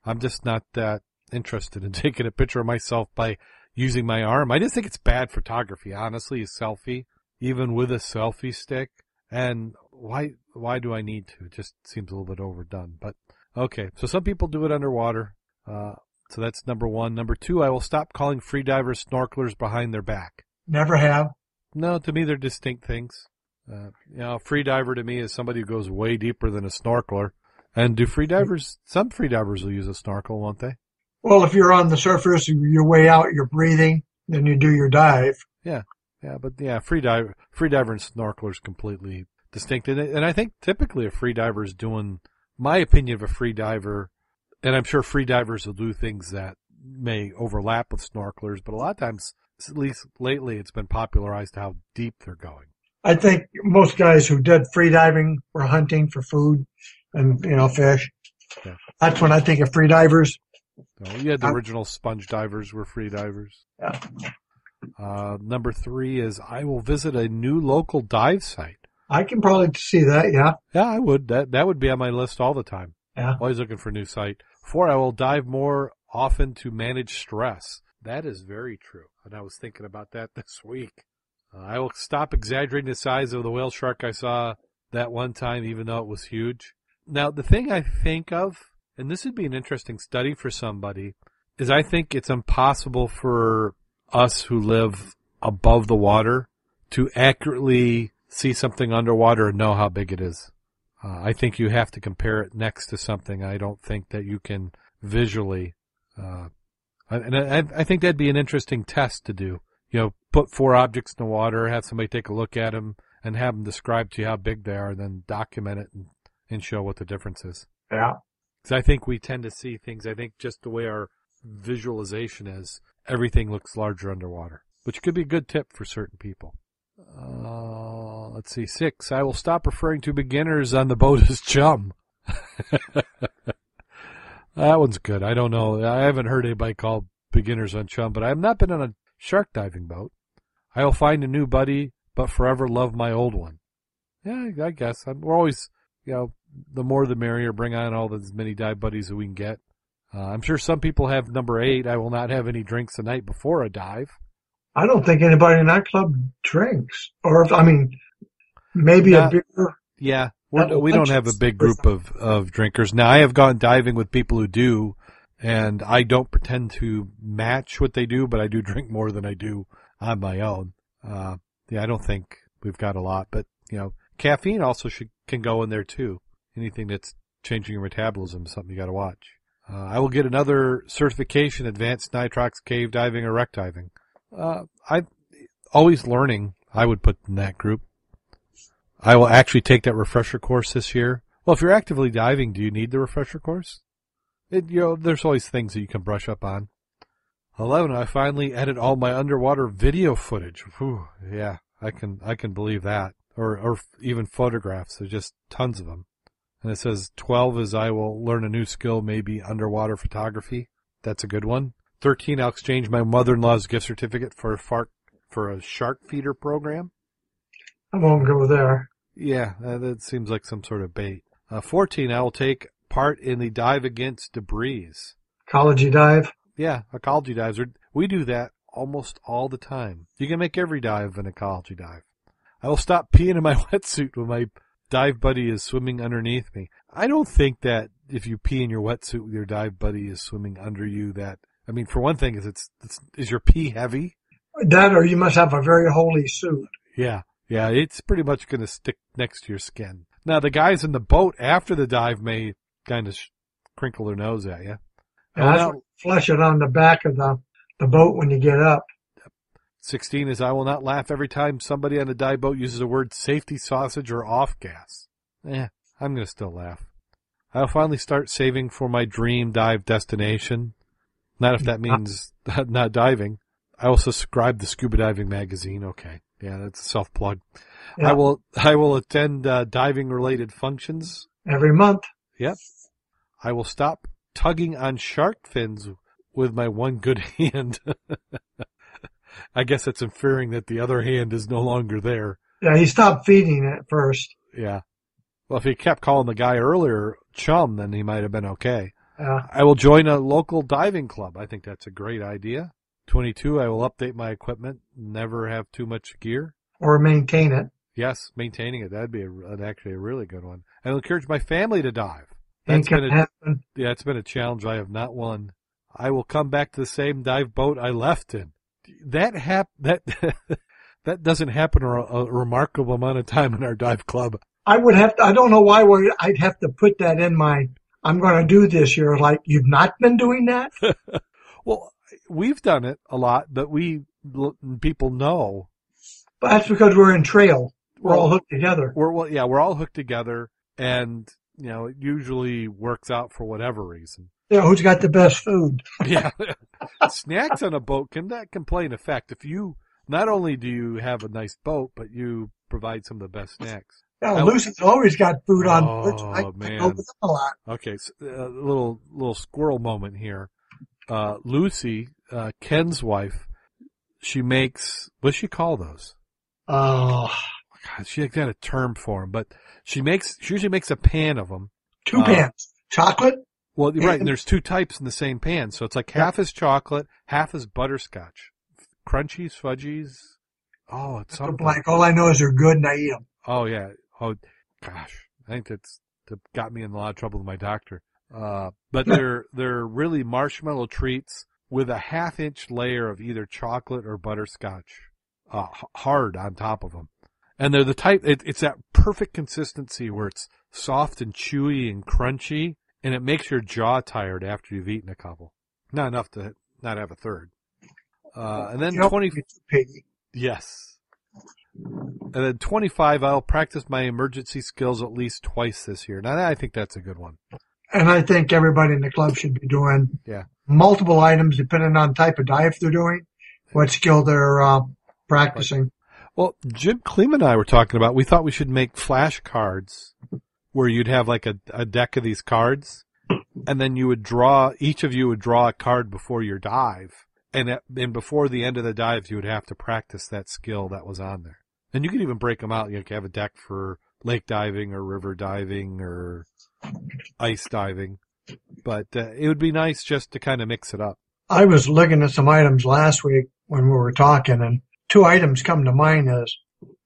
I'm just not that interested in taking a picture of myself by using my arm. I just think it's bad photography. Honestly, a selfie, even with a selfie stick. And why why do I need to? It just seems a little bit overdone. But okay, so some people do it underwater. Uh, so that's number one. Number two, I will stop calling freedivers snorkelers behind their back. Never have. No, to me they're distinct things. Uh, you know, a freediver to me is somebody who goes way deeper than a snorkeler. And do freedivers? Some freedivers will use a snorkel, won't they? Well, if you're on the surface, you're way out, you're breathing, then you do your dive. Yeah, Yeah. but yeah, freediver, freediver and snorkeler is completely distinct. And, and I think typically a freediver is doing, my opinion of a freediver, and I'm sure freedivers will do things that may overlap with snorkelers, but a lot of times, at least lately, it's been popularized how deep they're going. I think most guys who did free diving were hunting for food and, you know, fish. Yeah. That's when I think of free divers. So you had the original sponge divers were freedivers. Yeah. Uh, number three is I will visit a new local dive site. I can probably see that, yeah. Yeah, I would. That that would be on my list all the time. Yeah. Always looking for a new site. Four, I will dive more often to manage stress. That is very true. And I was thinking about that this week. Uh, I will stop exaggerating the size of the whale shark I saw that one time, even though it was huge. Now, the thing I think of, and this would be an interesting study for somebody, is I think it's impossible for us who live above the water to accurately see something underwater and know how big it is. Uh, I think you have to compare it next to something. I don't think that you can visually. Uh, and I, I think that'd be an interesting test to do. You know, put four objects in the water, have somebody take a look at them, and have them describe to you how big they are, and then document it and, and show what the difference is. Yeah. Because I think we tend to see things. I think just the way our visualization is, everything looks larger underwater, which could be a good tip for certain people. Uh, let's see. Six. I will stop referring to beginners on the boat as chum. that one's good. I don't know. I haven't heard anybody call beginners on chum, but I have not been on a shark diving boat. I will find a new buddy, but forever love my old one. Yeah, I guess. I'm, we're always, you know, the more the merrier. Bring on all the, as many dive buddies that we can get. Uh, I'm sure some people have number eight. I will not have any drinks the night before a dive. I don't think anybody in that club drinks. Or, if, I mean, maybe Not- a beer. Yeah, we're, we don't have a big group of, of drinkers. Now, I have gone diving with people who do, and I don't pretend to match what they do, but I do drink more than I do on my own. Uh, yeah, I don't think we've got a lot, but you know, caffeine also should can go in there too. Anything that's changing your metabolism is something you got to watch. Uh, I will get another certification, advanced nitrox cave diving or wreck diving. Uh, I always learning. I would put in that group. I will actually take that refresher course this year. Well, if you're actively diving, do you need the refresher course? It, you know, there's always things that you can brush up on. Eleven, I finally edit all my underwater video footage. Whew, yeah, I can, I can believe that. Or, or even photographs. There's just tons of them. And it says 12 is I will learn a new skill, maybe underwater photography. That's a good one. 13, I'll exchange my mother-in-law's gift certificate for a, far, for a shark feeder program. I won't go there. Yeah, that seems like some sort of bait. Uh, 14, I will take part in the dive against debris. Ecology dive. Yeah, ecology dives. Are, we do that almost all the time. You can make every dive an ecology dive. I will stop peeing in my wetsuit when my dive buddy is swimming underneath me. I don't think that if you pee in your wetsuit, your dive buddy is swimming under you. That I mean, for one thing, is it's, it's is your pee heavy? That or you must have a very holy suit. Yeah, yeah, it's pretty much going to stick next to your skin. Now, the guys in the boat after the dive may kind of sh- crinkle their nose at you. And that's what flush it on the back of the, the boat when you get up. 16 is I will not laugh every time somebody on a dive boat uses the word safety sausage or off gas. Eh, I'm going to still laugh. I'll finally start saving for my dream dive destination. Not if that means not diving. I will subscribe the scuba diving magazine. Okay. Yeah, that's a self plug. Yeah. I will, I will attend uh, diving related functions. Every month. Yep. I will stop tugging on shark fins with my one good hand. I guess it's inferring that the other hand is no longer there. Yeah, he stopped feeding it first. Yeah. Well, if he kept calling the guy earlier chum, then he might have been okay. Yeah. I will join a local diving club. I think that's a great idea. 22, I will update my equipment, never have too much gear. Or maintain it. Yes, maintaining it. That'd be a, an- actually a really good one. I will encourage my family to dive. That's been a, happen. yeah, it's been a challenge I have not won. I will come back to the same dive boat I left in. That hap, that, that doesn't happen a, a remarkable amount of time in our dive club. I would have to, I don't know why we I'd have to put that in my, I'm going to do this year. Like, you've not been doing that? Well, we've done it a lot, but we, people know But that's because we're in trail. We're all hooked together. we're well, yeah, we're all hooked together and, you know, it usually works out for whatever reason. Yeah, who's got the best food? Yeah. Snacks on a boat can, that can play an effect. If you, not only do you have a nice boat, but you provide some of the best snacks. Yeah, Lucy's always got food on. Oh, I, man. go with them a lot. Okay, so, a little, little squirrel moment here. Uh, Lucy, uh, Ken's wife, she makes, what does she call those? Oh, God, she got a term for them, but she makes, she usually makes a pan of them. two Uh, pans. Chocolate? Well, right, and there's two types in the same pan, so it's like half is chocolate, half is butterscotch. Crunchies, fudgies. Oh, it's something. blank. All I know is they're good and I eat them. Oh yeah. Oh gosh, I think that's that got me in a lot of trouble with my doctor. Uh, but they're they're really marshmallow treats with a half inch layer of either chocolate or butterscotch, uh, hard on top of them. And they're the type. It, it's that perfect consistency where it's soft and chewy and crunchy, and it makes your jaw tired after you've eaten a couple. Not enough to not have a third. Uh, and then twenty. Yes. And then 25, I'll practice my emergency skills at least twice this year. Now, I think that's a good one. And I think everybody in the club should be doing Yeah. multiple items depending on type of dive they're doing, what skill they're uh, practicing. Well, Jim Kleem and I were talking about, we thought we should make flashcards where you'd have like a, a deck of these cards and then you would draw, each of you would draw a card before your dive. And, at, and before the end of the dive, you would have to practice that skill that was on there. And you could even break them out. You could have a deck for lake diving or river diving or ice diving. But uh, it would be nice just to kind of mix it up. I was looking at some items last week when we were talking and two items come to mind is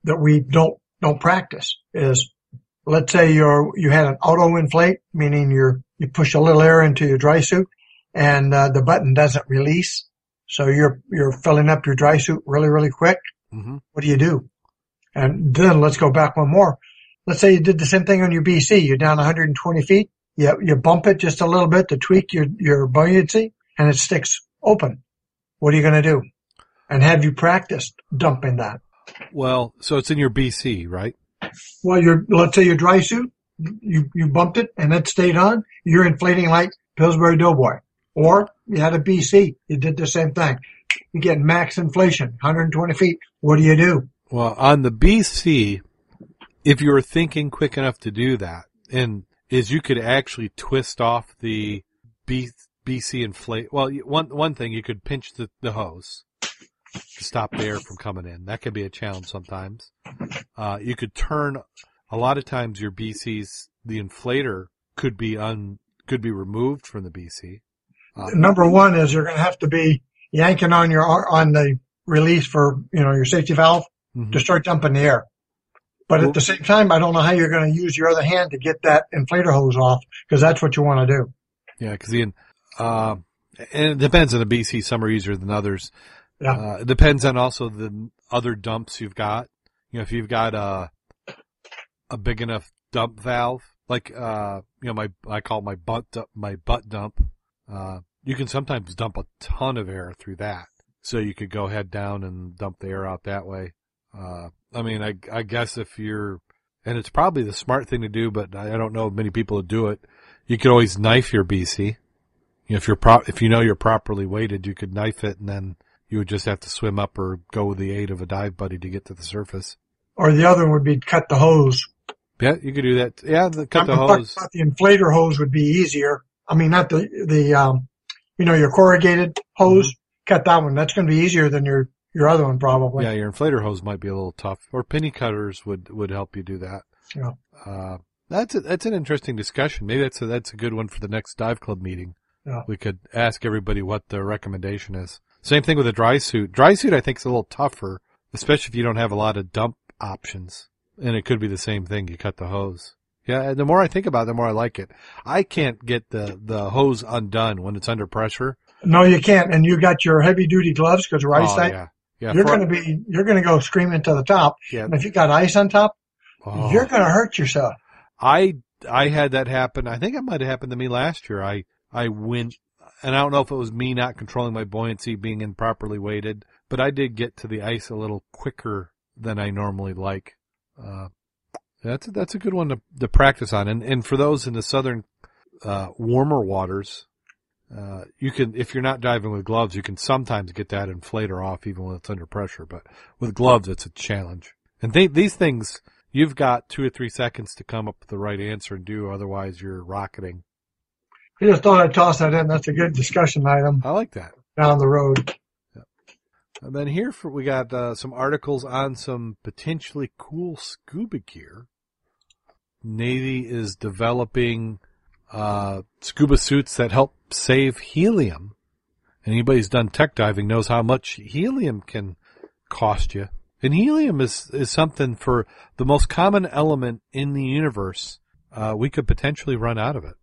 that we don't, don't practice is let's say you're, you had an auto inflate, meaning you're, you push a little air into your dry suit and uh, the button doesn't release. So you're, you're filling up your dry suit really, really quick. hmm What do you do? And then let's go back one more. Let's say you did the same thing on your BC. You're down 120 feet. You, you bump it just a little bit to tweak your, your buoyancy and it sticks open. What are you going to do? And have you practiced dumping that? Well, so it's in your BC, right? Well, you're, let's say your dry suit, you, you bumped it and it stayed on. You're inflating like Pillsbury Doughboy. Or you had a BC. You did the same thing. You get max inflation, 120 feet. What do you do? Well, on the BC, if you were thinking quick enough to do that, and is you could actually twist off the B, BC inflate. Well, one one thing you could pinch the, the hose to stop the air from coming in. That can be a challenge sometimes. Uh, you could turn. A lot of times, your BCs, the inflator could be un could be removed from the BC. Uh, Number one is you're going to have to be yanking on your on the release for you know your safety valve mhm. to start dumping the air. But at the same time, I don't know how you're going to use your other hand to get that inflator hose off because that's what you want to do. Yeah, because the uh, and it depends on the BC. Some are easier than others. Yeah. Uh, it depends on also the other dumps you've got. You know, if you've got a a big enough dump valve, like uh, you know, my I call my butt dump, my butt dump. Uh, you can sometimes dump a ton of air through that, so you could go head down and dump the air out that way. Uh, I mean, I I guess if you're and it's probably the smart thing to do, but I don't know many people that do it. You could always knife your BC. If you're pro- if you know you're properly weighted, you could knife it and then you would just have to swim up or go with the aid of a dive buddy to get to the surface. Or the other one would be cut the hose. Yeah, you could do that. Yeah, the, cut the I'm talking hose. The inflator hose would be easier. I mean, not the the um, you know, your corrugated hose. Cut that one. That's going to be easier than your your other one probably. Yeah, your inflator hose might be a little tough, or penny cutters would would help you do that. Yeah. Uh, that's a, that's an interesting discussion. Maybe that's a, that's a good one for the next dive club meeting. Yeah. We could ask everybody what the recommendation is. Same thing with a dry suit. Dry suit, I think, is a little tougher, especially if you don't have a lot of dump options. And it could be the same thing. You cut the hose. Yeah, and the more I think about it, the more I like it. I can't get the, the hose undone when it's under pressure. No, you can't. And you got your heavy duty gloves because your Oh, yeah. Yeah. You're going to be you're going to go screaming to the top. Yeah. And if you got ice on top, Oh. you're going to hurt yourself. I I had that happen. I think it might have happened to me last year. I I went, and I don't know if it was me not controlling my buoyancy, being improperly weighted, but I did get to the ice a little quicker than I normally like. Uh, that's a, that's a good one to, to practice on, and and for those in the southern uh, warmer waters. Uh, you can, if you're not diving with gloves, you can sometimes get that inflator off even when it's under pressure, but with gloves, it's a challenge. And they, these things, you've got two or three seconds to come up with the right answer and do, otherwise you're rocketing. I just thought I'd toss that in. That's a good discussion item I like that. down the road. And then here for, we got uh, some articles on some potentially cool scuba gear. Navy is developing uh, scuba suits that help save helium. Anybody who's done tech diving knows how much helium can cost you. And helium is, is something for the most common element in the universe. Uh, we could potentially run out of it.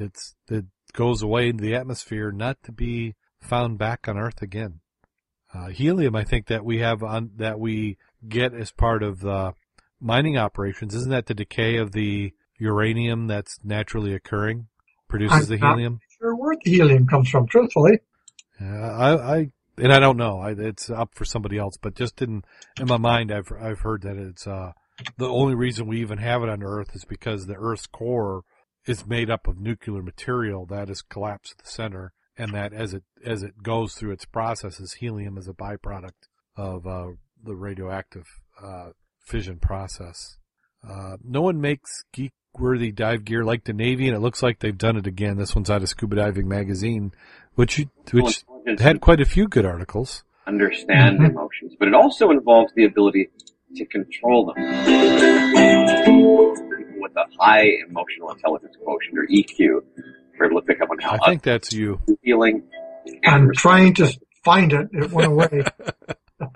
It's, it goes away into the atmosphere not to be found back on Earth again. Uh, helium, I think that we have on, that we get as part of the mining operations. Isn't that the decay of the uranium that's naturally occurring produces the I'm not helium? Sure, where the helium comes from, truthfully. Yeah, I, I, and I don't know. I, it's up for somebody else, but just in in my mind, I've I've heard that it's uh the only reason we even have it on Earth is because the Earth's core is made up of nuclear material that is collapsed at the center, and that as it as it goes through its processes, helium is a byproduct of uh, the radioactive uh, fission process. Uh, no one makes geek-worthy dive gear like the Navy, and it looks like they've done it again. This one's out of Scuba Diving Magazine, which you, which had quite a few good articles. understand Mhm. emotions, but it also involves the ability to control them. People with a high emotional intelligence quotient or EQ are able to pick up on how I think that's you. feeling. and I'm trying to find it. It went away.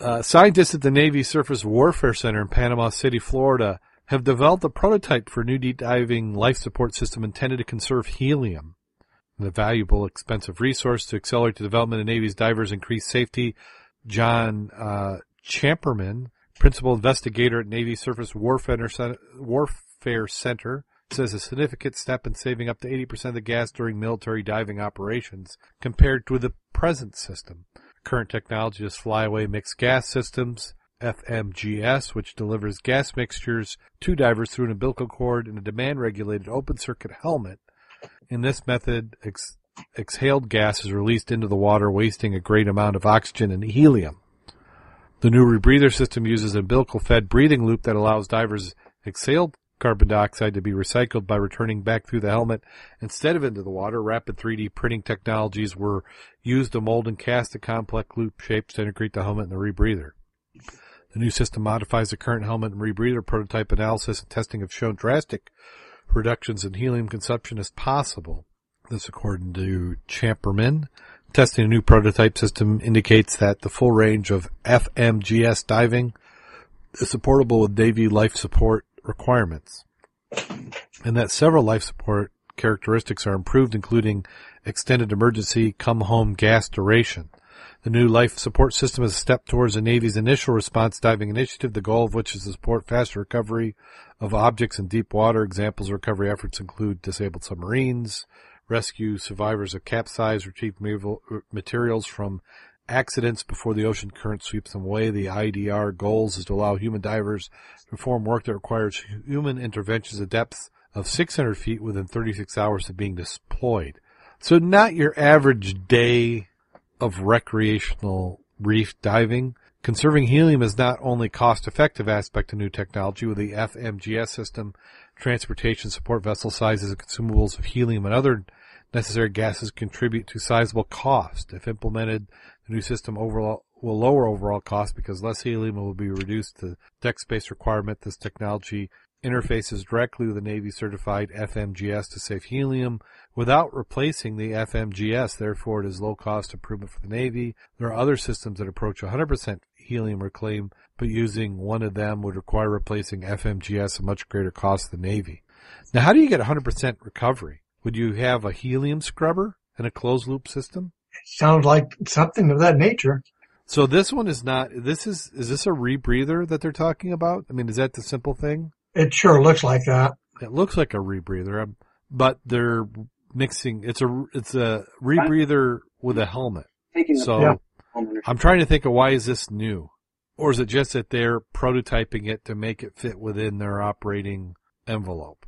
Uh, scientists at the Navy Surface Warfare Center in Panama City, Florida, have developed a prototype for a new deep diving life support system intended to conserve helium, the valuable, expensive resource to accelerate the development of Navy's divers, increased safety. John uh, Camperman, principal investigator at Navy Surface Warfare Center, Warfare Center, says a significant step in saving up to 80% of the gas during military diving operations compared to the present system. Current technology is flyaway mixed gas systems, FMGS, which delivers gas mixtures to divers through an umbilical cord and a demand regulated open circuit helmet. In this method, ex- exhaled gas is released into the water, wasting a great amount of oxygen and helium. The new rebreather system uses an umbilical fed breathing loop that allows divers exhaled carbon dioxide to be recycled by returning back through the helmet instead of into the water. Rapid 3D printing technologies were used to mold and cast the complex loop shapes to integrate the helmet and the rebreather. The new system modifies the current helmet and rebreather prototype analysis and testing have shown drastic reductions in helium consumption as possible. This according to Camperman. Testing a new prototype system indicates that the full range of FMGS diving is supportable with Navy life support requirements, and that several life support characteristics are improved, including extended emergency come home gas duration. The new life support system is a step towards the Navy's initial response diving initiative, the goal of which is to support faster recovery of objects in deep water. Examples of recovery efforts include disabled submarines, rescue survivors of capsized, retrieve uh, materials from accidents before the ocean current sweeps them away. The IDR goals is to allow human divers to perform work that requires human interventions at depths of 600 feet within 36 hours of being deployed. So not your average day of recreational reef diving. Conserving helium is not only cost effective aspect of new technology with the FMGS system, transportation support vessel sizes and consumables of helium and other necessary gases contribute to sizable cost. If implemented, the new system overall will lower overall cost because less helium will be reduced to deck space requirement. This technology interfaces directly with the Navy certified FMGS to save helium without replacing the FMGS. Therefore, it is low cost improvement for the Navy. There are other systems that approach 100% helium reclaim, but using one of them would require replacing FMGS at much greater cost to the Navy. Now, how do you get 100% recovery? Would you have a helium scrubber and a closed loop system? It Sounds like something of that nature. So this one is not, this is, is this a rebreather that they're talking about? I mean, is that the simple thing? It sure looks like that. It looks like a rebreather, um, but they're mixing, it's a, it's a rebreather with a helmet. So yeah. I'm trying to think of why is this new? Or is it just that they're prototyping it to make it fit within their operating envelope?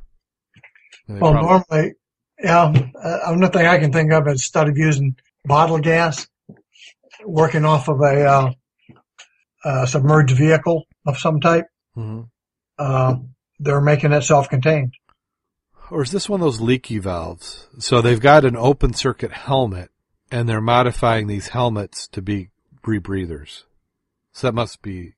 Well, probably... normally yeah, uh, only thing I can think of is instead of using bottle gas, working off of a uh, uh, submerged vehicle of some type. Mm-hmm. Uh, they're making it self-contained. Or is this one of those leaky valves? So they've got an open circuit helmet, and they're modifying these helmets to be rebreathers. So that must be.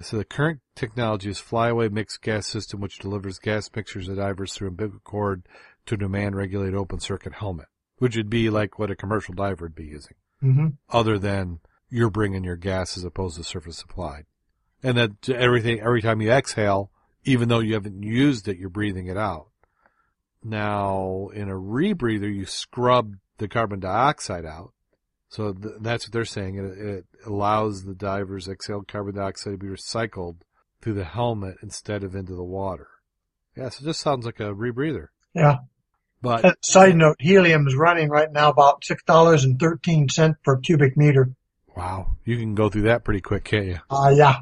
So the current technology is flyaway mixed gas system, which delivers gas mixtures to divers through umbilical cord to demand regulate open circuit helmet, which would be like what a commercial diver would be using, mm-hmm. other than you're bringing your gas as opposed to surface supplied. And that everything, every time you exhale, even though you haven't used it, you're breathing it out. Now, in a rebreather, you scrub the carbon dioxide out. So th- that's what they're saying. It, it allows the diver's exhaled carbon dioxide to be recycled through the helmet instead of into the water. Yeah, so just sounds like a rebreather. Yeah. But uh, side note, helium is running right now about six dollars and thirteen cent per cubic meter. Wow, you can go through that pretty quick, can't you? Uh yeah.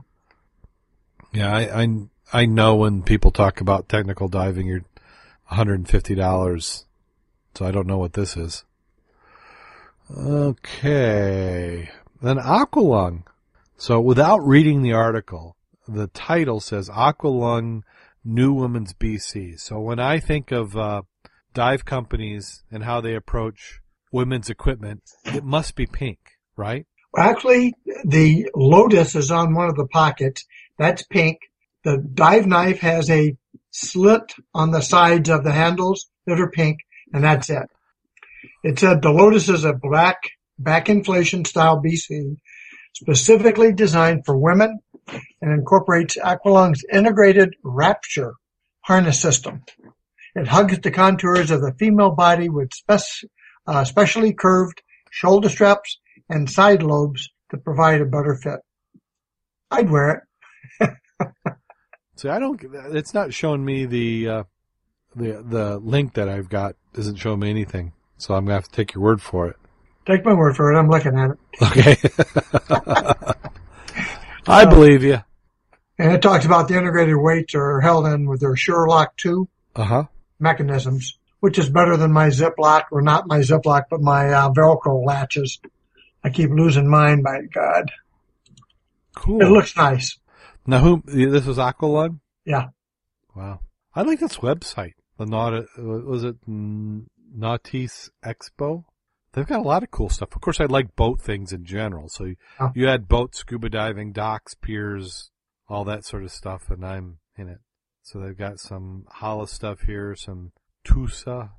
Yeah, I I, I know when people talk about technical diving, you're one hundred and fifty dollars. So I don't know what this is. Okay, then Aqualung. So without reading the article, the title says Aqualung New Women's BC. So when I think of uh, dive companies and how they approach women's equipment, it must be pink, right? Actually, the Lotus is on one of the pockets. That's pink. The dive knife has a slit on the sides of the handles that are pink, and that's it. It said the Lotus is a black back inflation style BC specifically designed for women and incorporates Aqualung's integrated Rapture harness system. It hugs the contours of the female body with spec- uh, specially curved shoulder straps and side lobes to provide a better fit. I'd wear it. See, I don't. It's not showing me the uh, the the link that I've got. Doesn't show me anything. So I'm gonna have to take your word for it. Take my word for it. I'm looking at it. Okay. I uh, believe you. And it talks about the integrated weights are held in with their Sure-Loc 2 uh-huh. Mechanisms, which is better than my Ziploc, or not my Ziploc, but my uh, Velcro latches. I keep losing mine, by God. Cool. It looks nice. Now, who, this was Aqualung? Yeah. Wow. I like this website. The Naut was it Nautis Expo? They've got a lot of cool stuff. Of course, I like boat things in general. So you, Oh. you had boat scuba diving, docks, piers, all that sort of stuff, and I'm in it. So they've got some Hala stuff here, some Tusa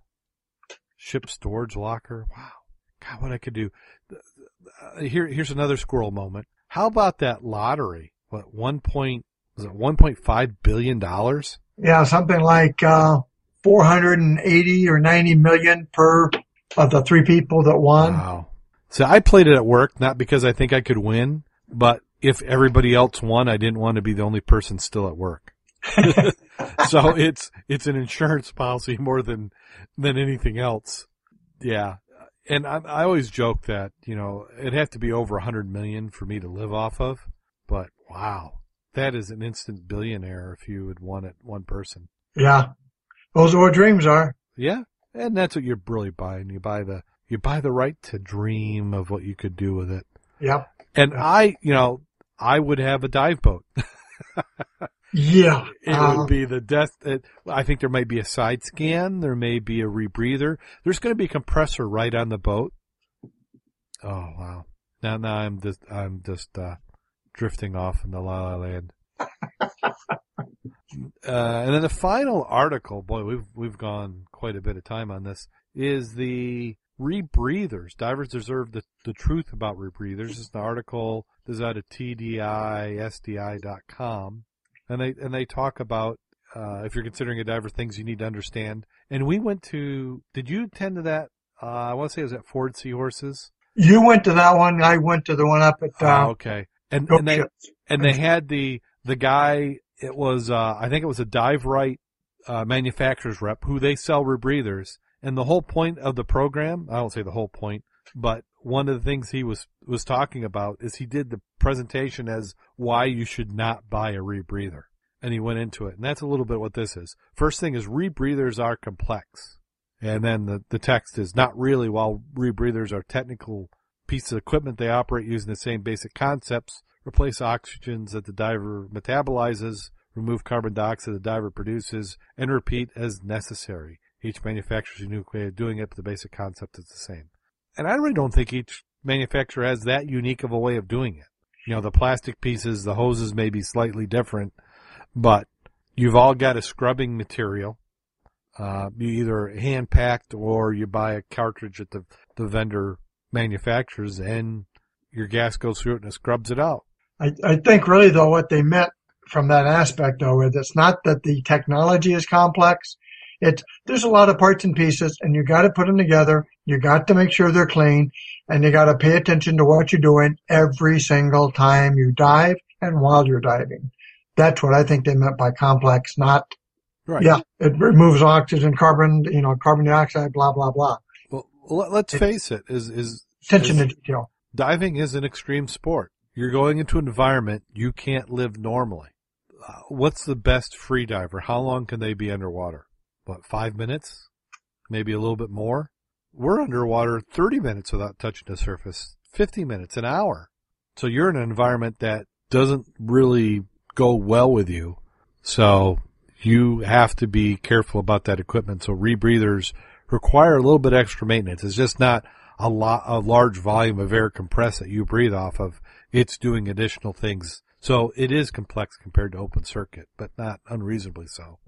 ship storage locker. Wow, God, what I could do. Uh, here, here's another squirrel moment. How about that lottery? What one point was it? One point five billion dollars? Yeah, something like uh, 480 or 90 million per of the three people that won. Wow. So I played it at work, not because I think I could win, but if everybody else won, I didn't want to be the only person still at work. so it's, it's an insurance policy more than, than anything else. Yeah. And I, I always joke that, you know, it'd have to be over a hundred million for me to live off of, but wow. That is an instant billionaire if you had won it one person. Yeah, those are what dreams are. Yeah. And that's what you're really buying. You buy the, you buy the right to dream of what you could do with it. Yep. And I, you know, I would have a dive boat. Yeah. It would be the death. It, I think there might be a side scan. There may be a rebreather. There's going to be a compressor right on the boat. Oh wow! Now, now I'm just, I'm just uh, drifting off in the la la land. uh, and then the final article, boy, we've we've gone quite a bit of time on this. Is the rebreathers? Divers deserve the the truth about rebreathers. This is an article. This is out of TDISDI.com and they and they talk about uh, if you're considering a diver, things you need to understand. And we went to. Did you attend to that? Uh, I want to say it was at Ford Seahorses. you went to that one. I went to the one up at uh, oh, okay. And and they and they had the the guy. It was uh, I think it was a Dive Rite uh, manufacturer's rep who they sell rebreathers. And the whole point of the program, I don't say the whole point, but one of the things he was was talking about is he did the presentation as why you should not buy a rebreather. And he went into it. And that's a little bit what this is. First thing is rebreathers are complex. And then the, the text is not really while rebreathers are technical pieces of equipment, they operate using the same basic concepts, replace oxygens that the diver metabolizes, remove carbon dioxide the diver produces, and repeat as necessary. Each manufacturer's unique way of doing it, but the basic concept is the same. And I really don't think each manufacturer has that unique of a way of doing it. You know, the plastic pieces, the hoses may be slightly different, but you've all got a scrubbing material. Uh, you either hand packed or you buy a cartridge at the, the vendor manufacturers and your gas goes through it and it scrubs it out. I, I think really though what they meant from that aspect though is it's not that the technology is complex. It's there's a lot of parts and pieces and you got to put them together. You got to make sure they're clean and you got to pay attention to what you're doing every single time you dive and while you're diving. That's what I think they meant by complex, not Right. yeah, it removes oxygen, carbon, you know, carbon dioxide, blah blah blah. Well, let- let's face it, is, is, Attention is- to detail. diving is an extreme sport. You're going into an environment you can't live normally. Uh, what's the best free diver? How long can they be underwater? What, five minutes? Maybe a little bit more? We're underwater 30 minutes without touching the surface, 50 minutes, an hour. So you're in an environment that doesn't really go well with you. So you have to be careful about that equipment. So rebreathers require a little bit extra maintenance. It's just not a lot, a large volume of air compressed that you breathe off of. It's doing additional things. So it is complex compared to open circuit, but not unreasonably so.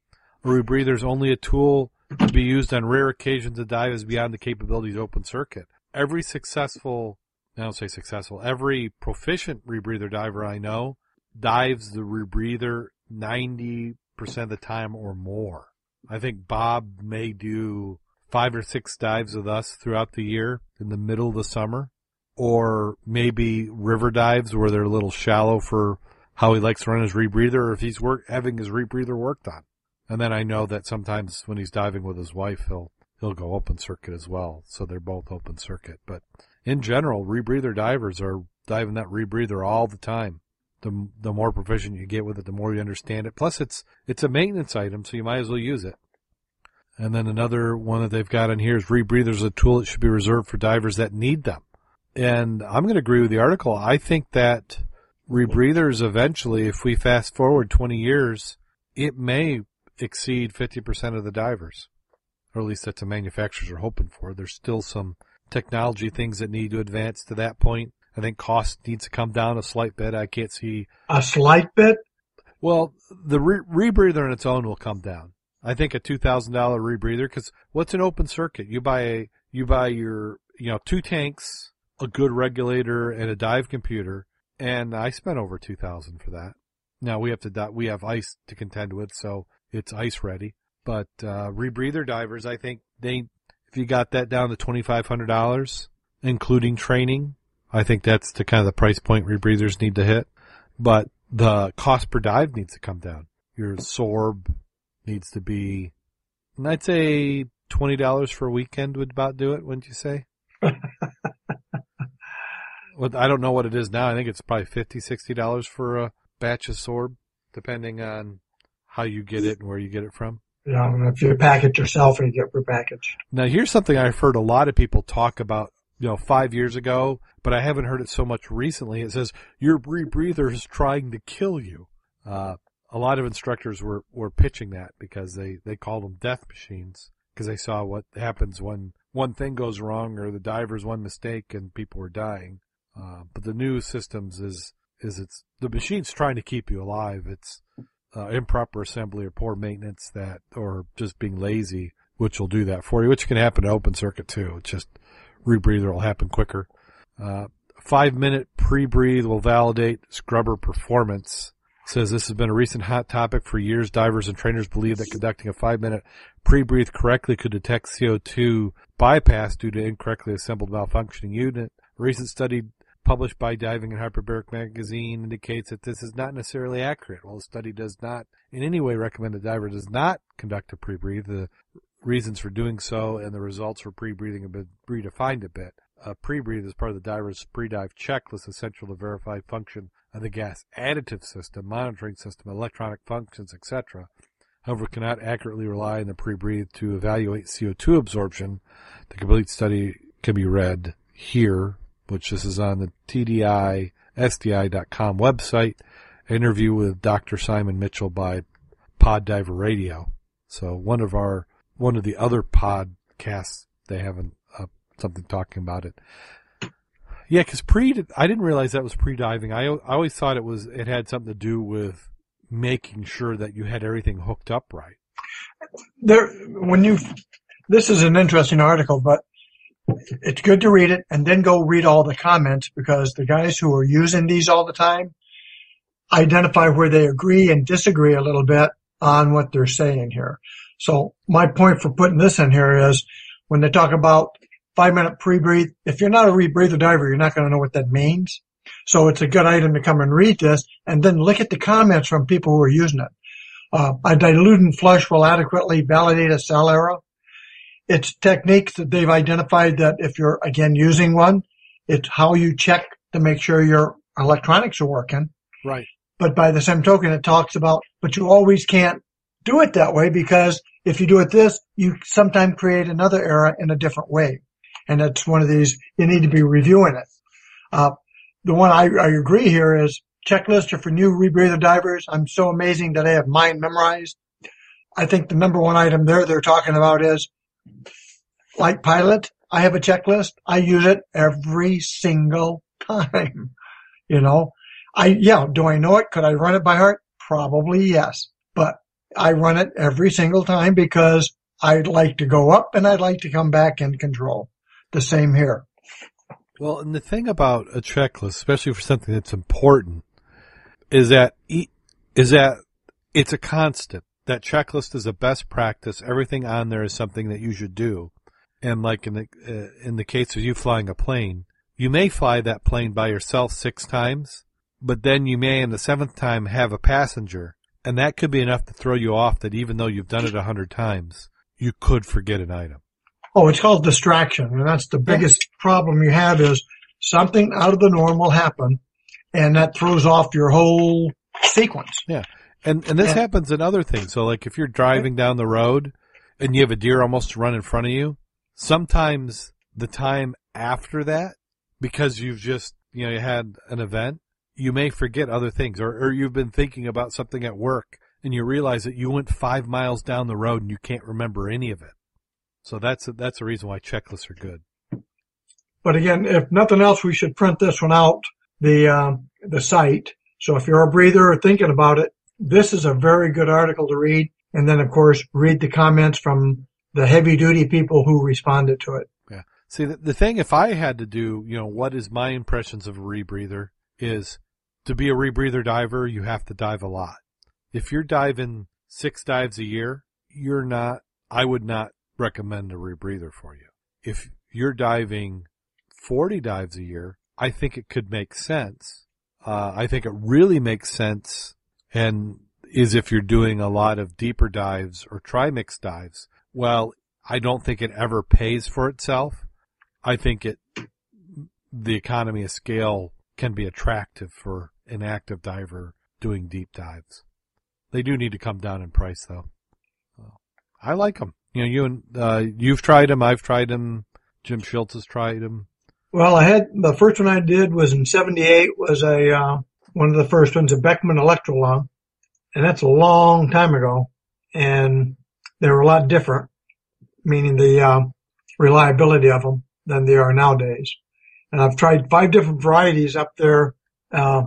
A rebreather is only a tool to be used on rare occasions to dive is beyond the capabilities of open circuit. Every successful, I don't say successful, every proficient rebreather diver I know dives the rebreather 90% of the time or more. I think Bob may do five or six dives with us throughout the year in the middle of the summer, or maybe river dives where they're a little shallow for how he likes to run his rebreather, or if he's work, having his rebreather worked on. And then I know that sometimes when he's diving with his wife, he'll he'll go open circuit as well. So they're both open circuit. But in general, rebreather divers are diving that rebreather all the time. The the more proficient you get with it, the more you understand it. Plus, it's it's a maintenance item, so you might as well use it. And then another one that they've got in here is rebreathers, a tool that should be reserved for divers that need them. And I'm going to agree with the article. I think that rebreathers eventually, if we fast forward 20 years, it may exceed 50% of the divers. Or at least that's what manufacturers are hoping for. There's still some technology things that need to advance to that point. I think cost needs to come down a slight bit. I can't see. A slight bit? Well, the re- rebreather on its own will come down. I think a two thousand dollar rebreather because what's an open circuit? You buy a you buy your you know two tanks, a good regulator, and a dive computer, and I spent over two thousand for that. Now we have to we have ice to contend with, so it's ice ready. But uh, rebreather divers, I think they if you got that down to twenty five hundred dollars, including training, I think that's the kind of the price point rebreathers need to hit. But the cost per dive needs to come down. Your sorb needs to be, and I'd say twenty dollars for a weekend would about do it. Wouldn't you say? well, I don't know what it is now. I think it's probably fifty, sixty dollars for a batch of sorb, depending on how you get it and where you get it from. You know, if you pack it yourself and you get repackaged. Now, here's something I've heard a lot of people talk about, you know, five years ago, but I haven't heard it so much recently. It says your rebreather is trying to kill you. Uh, a lot of instructors were, were pitching that because they, they called them death machines because they saw what happens when one thing goes wrong or the diver's one mistake and people were dying. Uh, but the new systems is, is it's, the machine's trying to keep you alive. It's, uh, improper assembly or poor maintenance that, or just being lazy, which will do that for you, which can happen in open circuit too. It's just rebreather will happen quicker. Uh, five minute pre-breathe will validate scrubber performance. Says this has been a recent hot topic for years. Divers and trainers believe that conducting a five minute pre-breathe correctly could detect CO2 bypass due to incorrectly assembled malfunctioning unit. A recent study published by Diving and Hyperbaric Magazine indicates that this is not necessarily accurate. While the study does not in any way recommend a diver does not conduct a pre-breathe, the reasons for doing so and the results for pre-breathing have been redefined a bit. A pre-breathe is part of the diver's pre-dive checklist essential to verify function of the gas additive system, monitoring system, electronic functions, etc. However, cannot accurately rely on the pre-breathe to evaluate CO2 absorption. The complete study can be read here which this is on the TDISDI.com website, interview with Dr. Simon Mitchell by Pod Diver Radio. So one of our, one of the other podcasts, they have an, uh, something talking about it. Yeah, cause pre, I didn't realize that was pre-diving. I, I always thought it was, it had something to do with making sure that you had everything hooked up right. There, when you, this is an interesting article, but it's good to read it and then go read all the comments because the guys who are using these all the time identify where they agree and disagree a little bit on what they're saying here. So my point for putting this in here is when they talk about five minute pre-breathe, if you're not a rebreather diver, you're not going to know what that means. So it's a good item to come and read this and then look at the comments from people who are using it. Uh, a diluent flush will adequately validate a cell error it's techniques that they've identified that if you're again using one, it's how you check to make sure your electronics are working. Right. But by the same token, it talks about, but you always can't do it that way because if you do it this, you sometimes create another error in a different way. And it's one of these, you need to be reviewing it. Uh, the one I, I agree here is checklist for new rebreather divers. I'm so amazing that I have mine memorized. I think the number one item there they're talking about is like Pilot, I have a checklist. I use it every single time. You know, I, yeah, do I know it? Could I run it by heart? Probably yes, but I run it every single time because I'd like to go up and I'd like to come back in control. The same here. Well, and the thing about a checklist, especially for something that's important, is that is that it's a constant that checklist is a best practice. Everything on there is something that you should do. And like in the uh, in the case of you flying a plane, you may fly that plane by yourself six times, but then you may in the seventh time have a passenger, and that could be enough to throw you off. That even though you've done it a hundred times, you could forget an item. Oh, it's called distraction, and that's the biggest problem you have is something out of the norm will happen, and that throws off your whole sequence. Yeah. And and this yeah. happens in other things. So like if you're driving down the road and you have a deer almost run in front of you, sometimes the time after that, because you've just you know you had an event, you may forget other things, or or you've been thinking about something at work and you realize that you went five miles down the road and you can't remember any of it. So that's a, that's the reason why checklists are good. But again, if nothing else, we should print this one out, the, um, the site. So if you're a breather or thinking about it, this is a very good article to read. And then of course, read the comments from the heavy duty people who responded to it. Yeah. See, the, the thing, if I had to do, you know, what is my impressions of a rebreather is to be a rebreather diver, you have to dive a lot. If you're diving six dives a year, you're not, I would not recommend a rebreather for you. If you're diving 40 dives a year, I think it could make sense. Uh, I think it really makes sense and is if you're doing a lot of deeper dives or trimix dives. Well, I don't think it ever pays for itself. I think it, the economy of scale can be attractive for an active diver doing deep dives. They do need to come down in price though. I like them. You know, you and, uh, you've tried them. I've tried them. Jim Schultz has tried them. Well, I had, the first one I did was in 78 was a, uh, one of the first ones, a Beckman Electrolung. And that's a long time ago. And they were a lot different, meaning the, uh, reliability of them than they are nowadays. And I've tried five different varieties up there, uh,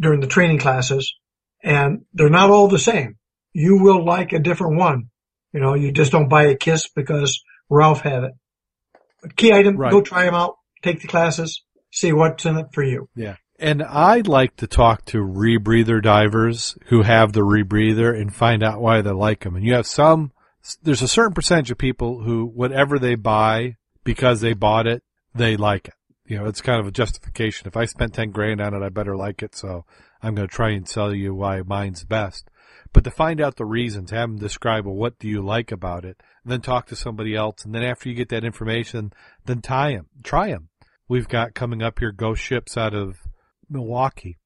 during the training classes and they're not all the same. You will like a different one. You know, you just don't buy a KISS because Ralph had it. But key item, Right. go try them out, take the classes, see what's in it for you. Yeah. And I'd like to talk to rebreather divers who have the rebreather and find out why they like them. And you have some, there's a certain percentage of people who, whatever they buy because they bought it, they like it. You know, it's kind of a justification. If I spent 10 grand on it, I better like it. So I'm going to try and sell you why mine's best. But to find out the reasons, have them describe, well, what do you like about it? And then talk to somebody else. And then after you get that information, then tie them, try them. We've got coming up here ghost ships out of Milwaukee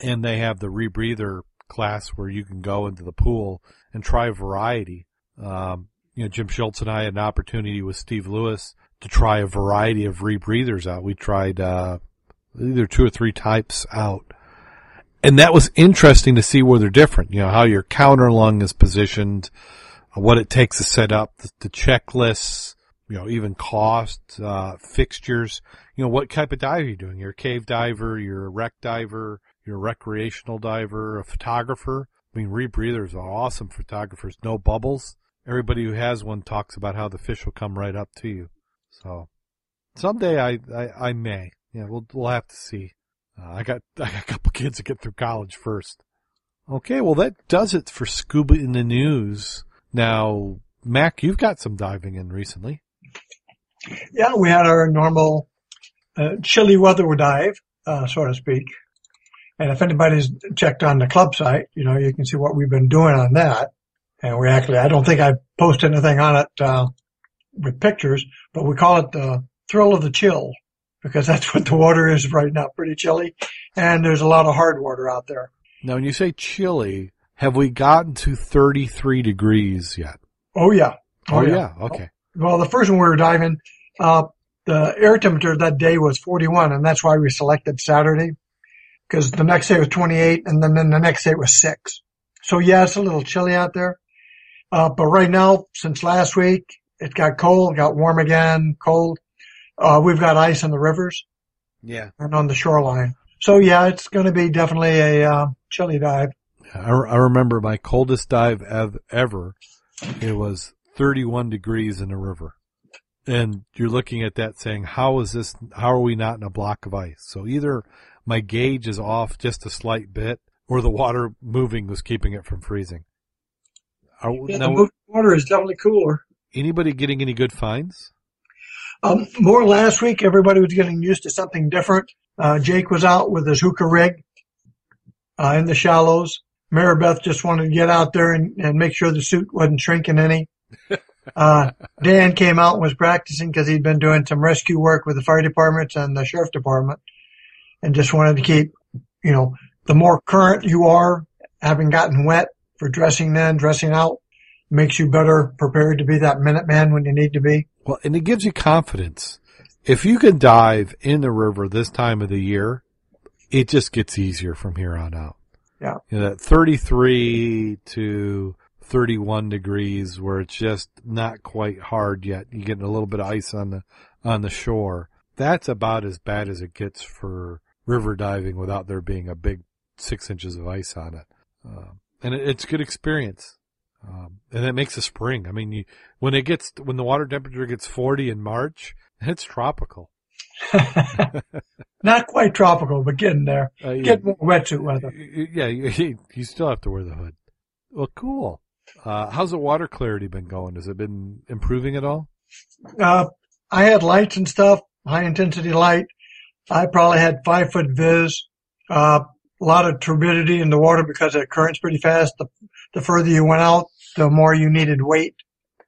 and they have the rebreather class where you can go into the pool and try a variety. Um, you know, Jim Schultz and I had an opportunity with Steve Lewis to try a variety of rebreathers out. We tried, uh, either two or three types out. And that was interesting to see where they're different. You know, how your counter lung is positioned, what it takes to set up, the, the checklists, you know, even cost, uh, fixtures. You know, what type of dive are you doing? You're a cave diver, you're a wreck diver, you're a recreational diver, a photographer. I mean, rebreathers are awesome photographers. No bubbles. Everybody who has one talks about how the fish will come right up to you. So someday I, I, I may. Yeah, we'll, we'll have to see. Uh, I got, I got a couple kids to get through college first. Okay, well that does it for scuba in the news. Now, Mac, you've got some diving in recently. Yeah, we had our normal uh, chilly weather dive, uh, so to speak. And if anybody's checked on the club site, you know, you can see what we've been doing on that. And we actually, I don't think I posted anything on it, uh, with pictures, but we call it the thrill of the chill because that's what the water is right now, pretty chilly. And there's a lot of hard water out there. Now, when you say chilly, have we gotten to 33 degrees yet? Oh yeah. Oh, yeah. Okay. Well, the first one we were diving, uh, the air temperature that day was 41 and that's why we selected Saturday because the next day was 28 and then, then the next day was six. So yeah, it's a little chilly out there. Uh, but right now, since last week, it got cold, got warm again, cold. Uh, we've got ice in the rivers Yeah. and on the shoreline. So yeah, it's going to be definitely a, uh, chilly dive. I, I remember my coldest dive ev- ever. It was 31 degrees in the river. And you're looking at that saying, how is this, how are we not in a block of ice? So either my gauge is off just a slight bit or the water moving was keeping it from freezing. Are, Yeah, now, the moving water is definitely cooler. anybody getting any good finds? Um, more last week, everybody was getting used to something different. Uh, Jake was out with his hookah rig, uh, in the shallows. Maribeth just wanted to get out there and, and make sure the suit wasn't shrinking any. Uh, Dan came out and was practicing because he'd been doing some rescue work with the fire departments and the sheriff department and just wanted to keep, you know, the more current you are, having gotten wet for dressing in, dressing out, makes you better prepared to be that minute man when you need to be. Well, and it gives you confidence. If you can dive in the river this time of the year, it just gets easier from here on out. Yeah. You know, that 33 to 31 degrees where it's just not quite hard yet. You're getting a little bit of ice on the, on the shore. That's about as bad as it gets for river diving without there being a big six inches of ice on it. Um, and it, it's a good experience. Um, and it makes a spring. I mean, you, when it gets, when the water temperature gets 40 in March, it's tropical. Not quite tropical, but getting there. Uh, you- Get more wetsuit weather. Yeah, you, you still have to wear the hood. Well, cool. Uh, how's the water clarity been going? Has it been improving at all? Uh, I had lights and stuff, high intensity light. I probably had five foot vis. Uh, a lot of turbidity in the water because the current's pretty fast. The, the further you went out, the more you needed weight.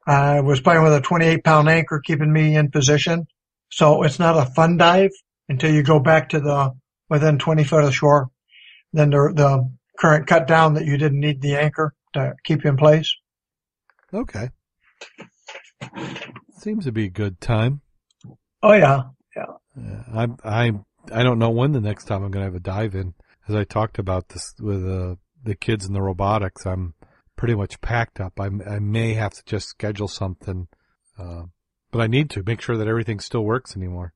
I was playing with a 28 pound anchor keeping me in position. So it's not a fun dive until you go back to the within 20 foot of shore. Then the, the current cut down that you didn't need the anchor to keep you in place. Okay. Seems to be a good time. Oh yeah. Yeah, I'm, I'm, I don't know when the next time I'm going to have a dive in. As I talked about this with uh, the kids and the robotics, I'm pretty much packed up. I, I may have to just schedule something, uh, but I need to make sure that everything still works anymore.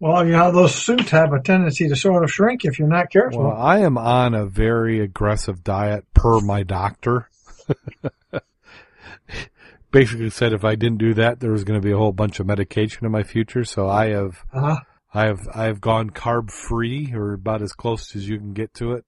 Well, you know, those suits have a tendency to sort of shrink if you're not careful. Well, I am on a very aggressive diet per my doctor. Basically said if I didn't do that, there was going to be a whole bunch of medication in my future. So I have, uh-huh. I have, I have gone carb free or about as close as you can get to it.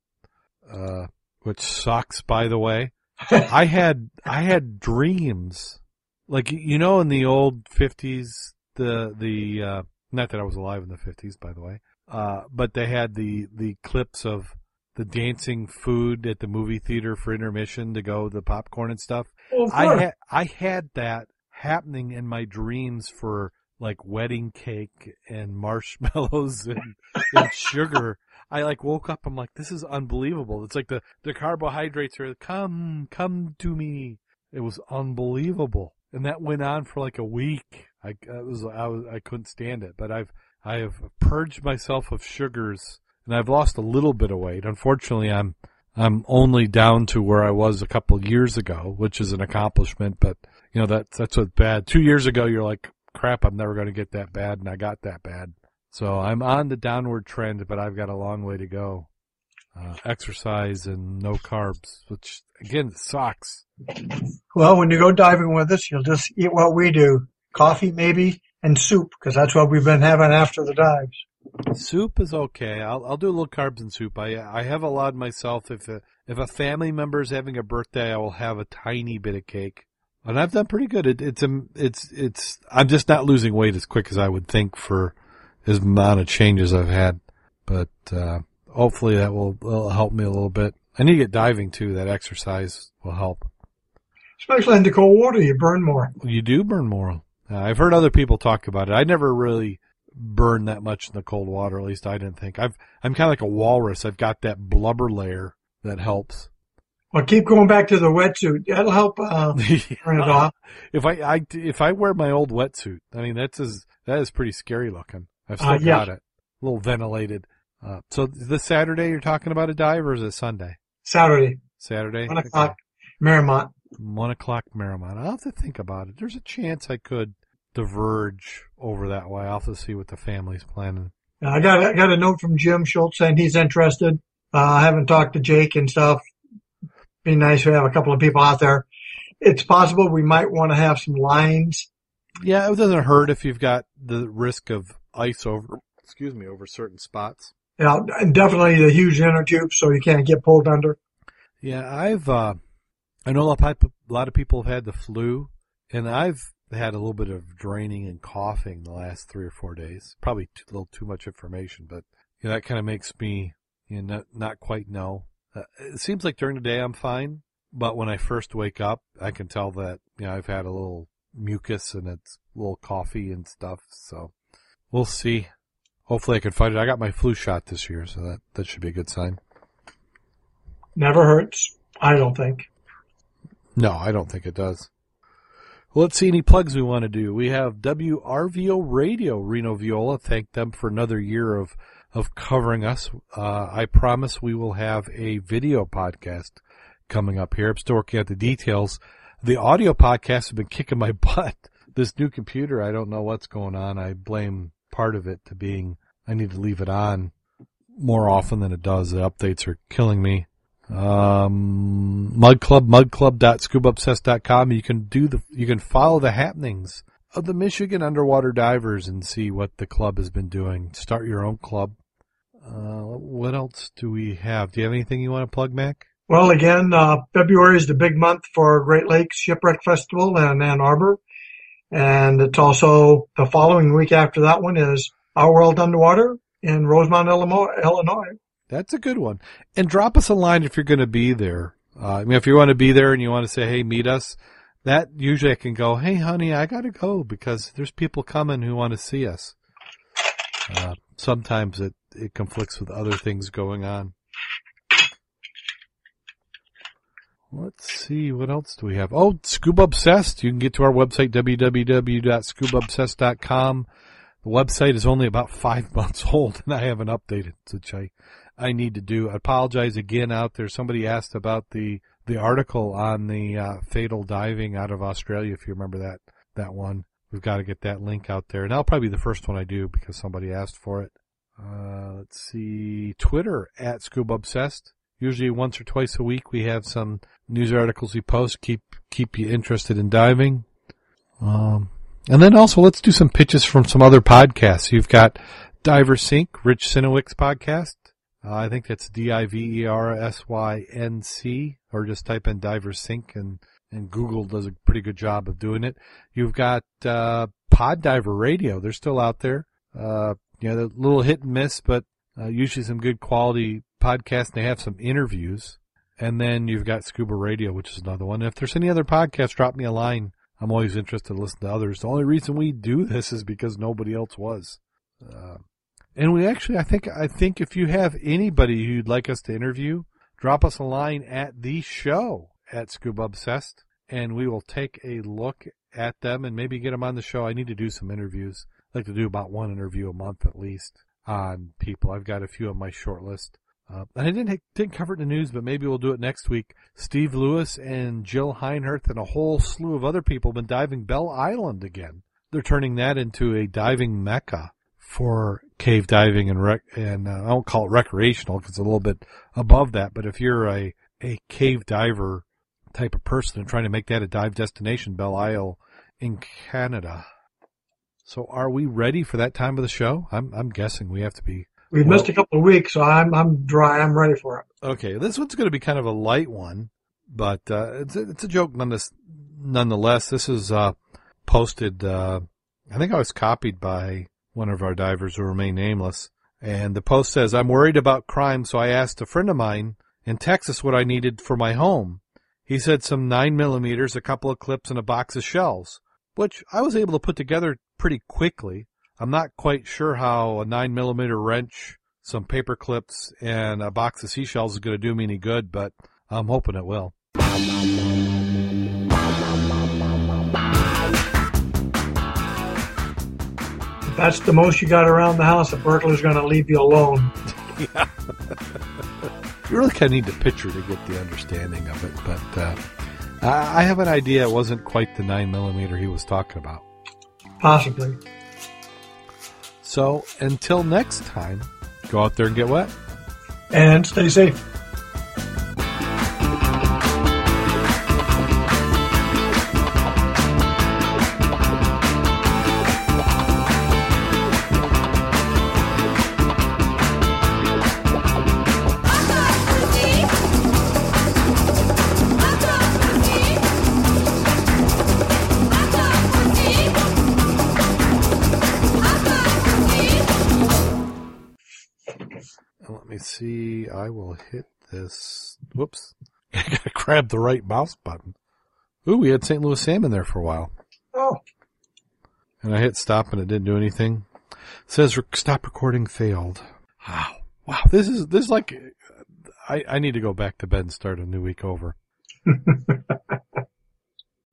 Uh, which sucks, by the way. I had, I had dreams. Like, you know, in the old fifties, the, the, uh, not that I was alive in the fifties, by the way. Uh, but they had the, the clips of the dancing food at the movie theater for intermission to go the popcorn and stuff. Oh, well, I had I had that happening in my dreams for like wedding cake and marshmallows and, and sugar. I like woke up. I'm like, this is unbelievable. It's like the the carbohydrates are come come to me. It was unbelievable, and that went on for like a week. I, I was I was I couldn't stand it, but I've I have purged myself of sugars, and I've lost a little bit of weight. Unfortunately, I'm I'm only down to where I was a couple years ago, which is an accomplishment, but you know, that's, that's what's bad. Two years ago, you're like, crap, I'm never going to get that bad, and I got that bad. So I'm on the downward trend, but I've got a long way to go. Uh, exercise and no carbs, which again sucks. Well, when you go diving with us, you'll just eat what we do. Coffee maybe and soup because that's what we've been having after the dives. Soup is okay. I'll I'll do a little carbs in soup. I I have allowed myself if a if a family member is having a birthday, I will have a tiny bit of cake, and I've done pretty good. It, it's a it's it's I'm just not losing weight as quick as I would think for as amount of changes I've had, but uh, hopefully that will, will help me a little bit. I need to get diving too. That exercise will help. Especially in the cold water, you burn more. You do burn more. Uh, I've heard other people talk about it. I never really burned that much in the cold water. At least I didn't think. I've I'm kind of like a walrus. I've got that blubber layer that helps. Well, keep going back to the wetsuit. That'll help uh, turn it off. if I, I if I wear my old wetsuit, I mean that's is that is pretty scary looking. I've still Uh, yeah. got it, a little ventilated. Uh, so this Saturday you're talking about a dive, or is it Sunday? Saturday, Saturday, one o'clock, Merrimont. One o'clock, Merrimont. I'll have to think about it. There's a chance I could diverge over that way. I'll have to see what the family's planning. Uh, I got I got a note from Jim Schultz saying he's interested. Uh, I haven't talked to Jake and stuff. Be nice to have a couple of people out there. It's possible we might want to have some lines. Yeah, it doesn't hurt if you've got the risk of ice over, excuse me, over certain spots. Yeah, and definitely the huge inner tube so you can't get pulled under. Yeah, I've, uh, I know a lot, of, peop- a lot of people have had the flu, and I've had a little bit of draining and coughing the last three or four days. Probably too, a little too much information, but you know, that kind of makes me, you know, not, not quite know. Uh, it seems like during the day I'm fine, but when I first wake up, I can tell that, you know, I've had a little mucus and it's a little coffee and stuff, so we'll see. Hopefully I can fight it. I got my flu shot this year, so that, that should be a good sign. Never hurts. I don't think. No, I don't think it does. Well, let's see any plugs we want to do. We have WRVO Radio, Reno Viola. Thank them for another year of of covering us. Uh, I promise we will have a video podcast coming up here. I'm still working out the details. The audio podcast has been kicking my butt. This new computer, I don't know what's going on. I blame part of it to being I need to leave it on more often than it does. The updates are killing me. Um, Mud Club, mudclub.scubaobsessed.com. You can do the, you can follow the happenings of the Michigan underwater divers and see what the club has been doing. Start your own club. Uh, what else do we have? Do you have anything you want to plug, Mac? Well, again, uh, February is the big month for Great Lakes Shipwreck Festival in Ann Arbor. And it's also the following week after that one is Our World Underwater in Rosemont, Illinois. That's a good one. And drop us a line if you're going to be there. Uh, I mean, if you want to be there and you want to say, hey, meet us, that usually I can go, hey, honey, I got to go because there's people coming who want to see us. Uh, sometimes it, it conflicts with other things going on. Let's see, what else do we have? Oh, Scuba Obsessed. You can get to our website, www.scubaobsessed.com. The website is only about five months old and I haven't updated, which I, I need to do. I apologize again out there. Somebody asked about the, the article on the, uh, fatal diving out of Australia, if you remember that, that one. We've got to get that link out there. And that'll probably be the first one I do because somebody asked for it. Uh, let's see, Twitter at Scuba Obsessed. Usually once or twice a week we have some news articles we post. Keep keep you interested in diving. Um, and then also let's do some pitches from some other podcasts. You've got Diver Sync, Rich Sinowick's podcast. Uh, I think that's D-I-V-E-R-S-Y-N-C, or just type in Diver Sync and, and Google does a pretty good job of doing it. You've got, uh, Pod Diver Radio. They're still out there. Uh, you know, a little hit and miss, but uh, usually some good quality podcasts. They have some interviews. And then you've got Scuba Radio, which is another one. If there's any other podcasts, drop me a line. I'm always interested to listen to others. The only reason we do this is because nobody else was. Uh, and we actually, I think, I think if you have anybody who you'd like us to interview, drop us a line at the show at Scuba Obsessed, and we will take a look at them and maybe get them on the show. I need to do some interviews. I like to do about one interview a month at least on people. I've got a few on my short list. Uh, and I didn't didn't cover it in the news, but maybe we'll do it next week. Steve Lewis and Jill Heinerth and a whole slew of other people have been diving Bell Island again. They're turning that into a diving mecca for cave diving and rec- and uh, I don't call it recreational because it's a little bit above that. But if you're a a cave diver type of person and trying to make that a dive destination, Belle Isle in Canada. So are we ready for that time of the show? I'm I'm guessing we have to be We've well, missed a couple of weeks, so I'm I'm dry. I'm ready for it. Okay, this one's going to be kind of a light one, but uh, it's a, it's a joke nonetheless. Nonetheless, this is uh, posted. Uh, I think I was copied by one of our divers who remain nameless, and the post says, "I'm worried about crime, so I asked a friend of mine in Texas what I needed for my home. He said some nine millimeters, a couple of clips, and a box of shells, which I was able to put together pretty quickly." I'm not quite sure how a nine millimeter wrench, some paper clips, and a box of seashells is going to do me any good, but I'm hoping it will. That's the most you got around the house, a burglar's going to leave you alone. yeah. you really kind of need the picture to get the understanding of it, but uh, I have an idea it wasn't quite the nine millimeter he was talking about. Possibly. So until next time, go out there and get wet. And stay safe. I will hit this. Whoops. I gotta grab the right mouse button. Ooh, we had St. Louis salmon there for a while. Oh. And I hit stop and it didn't do anything. It says stop recording failed. Wow. Wow. This is, this is like, I, I need to go back to bed and start a new week over.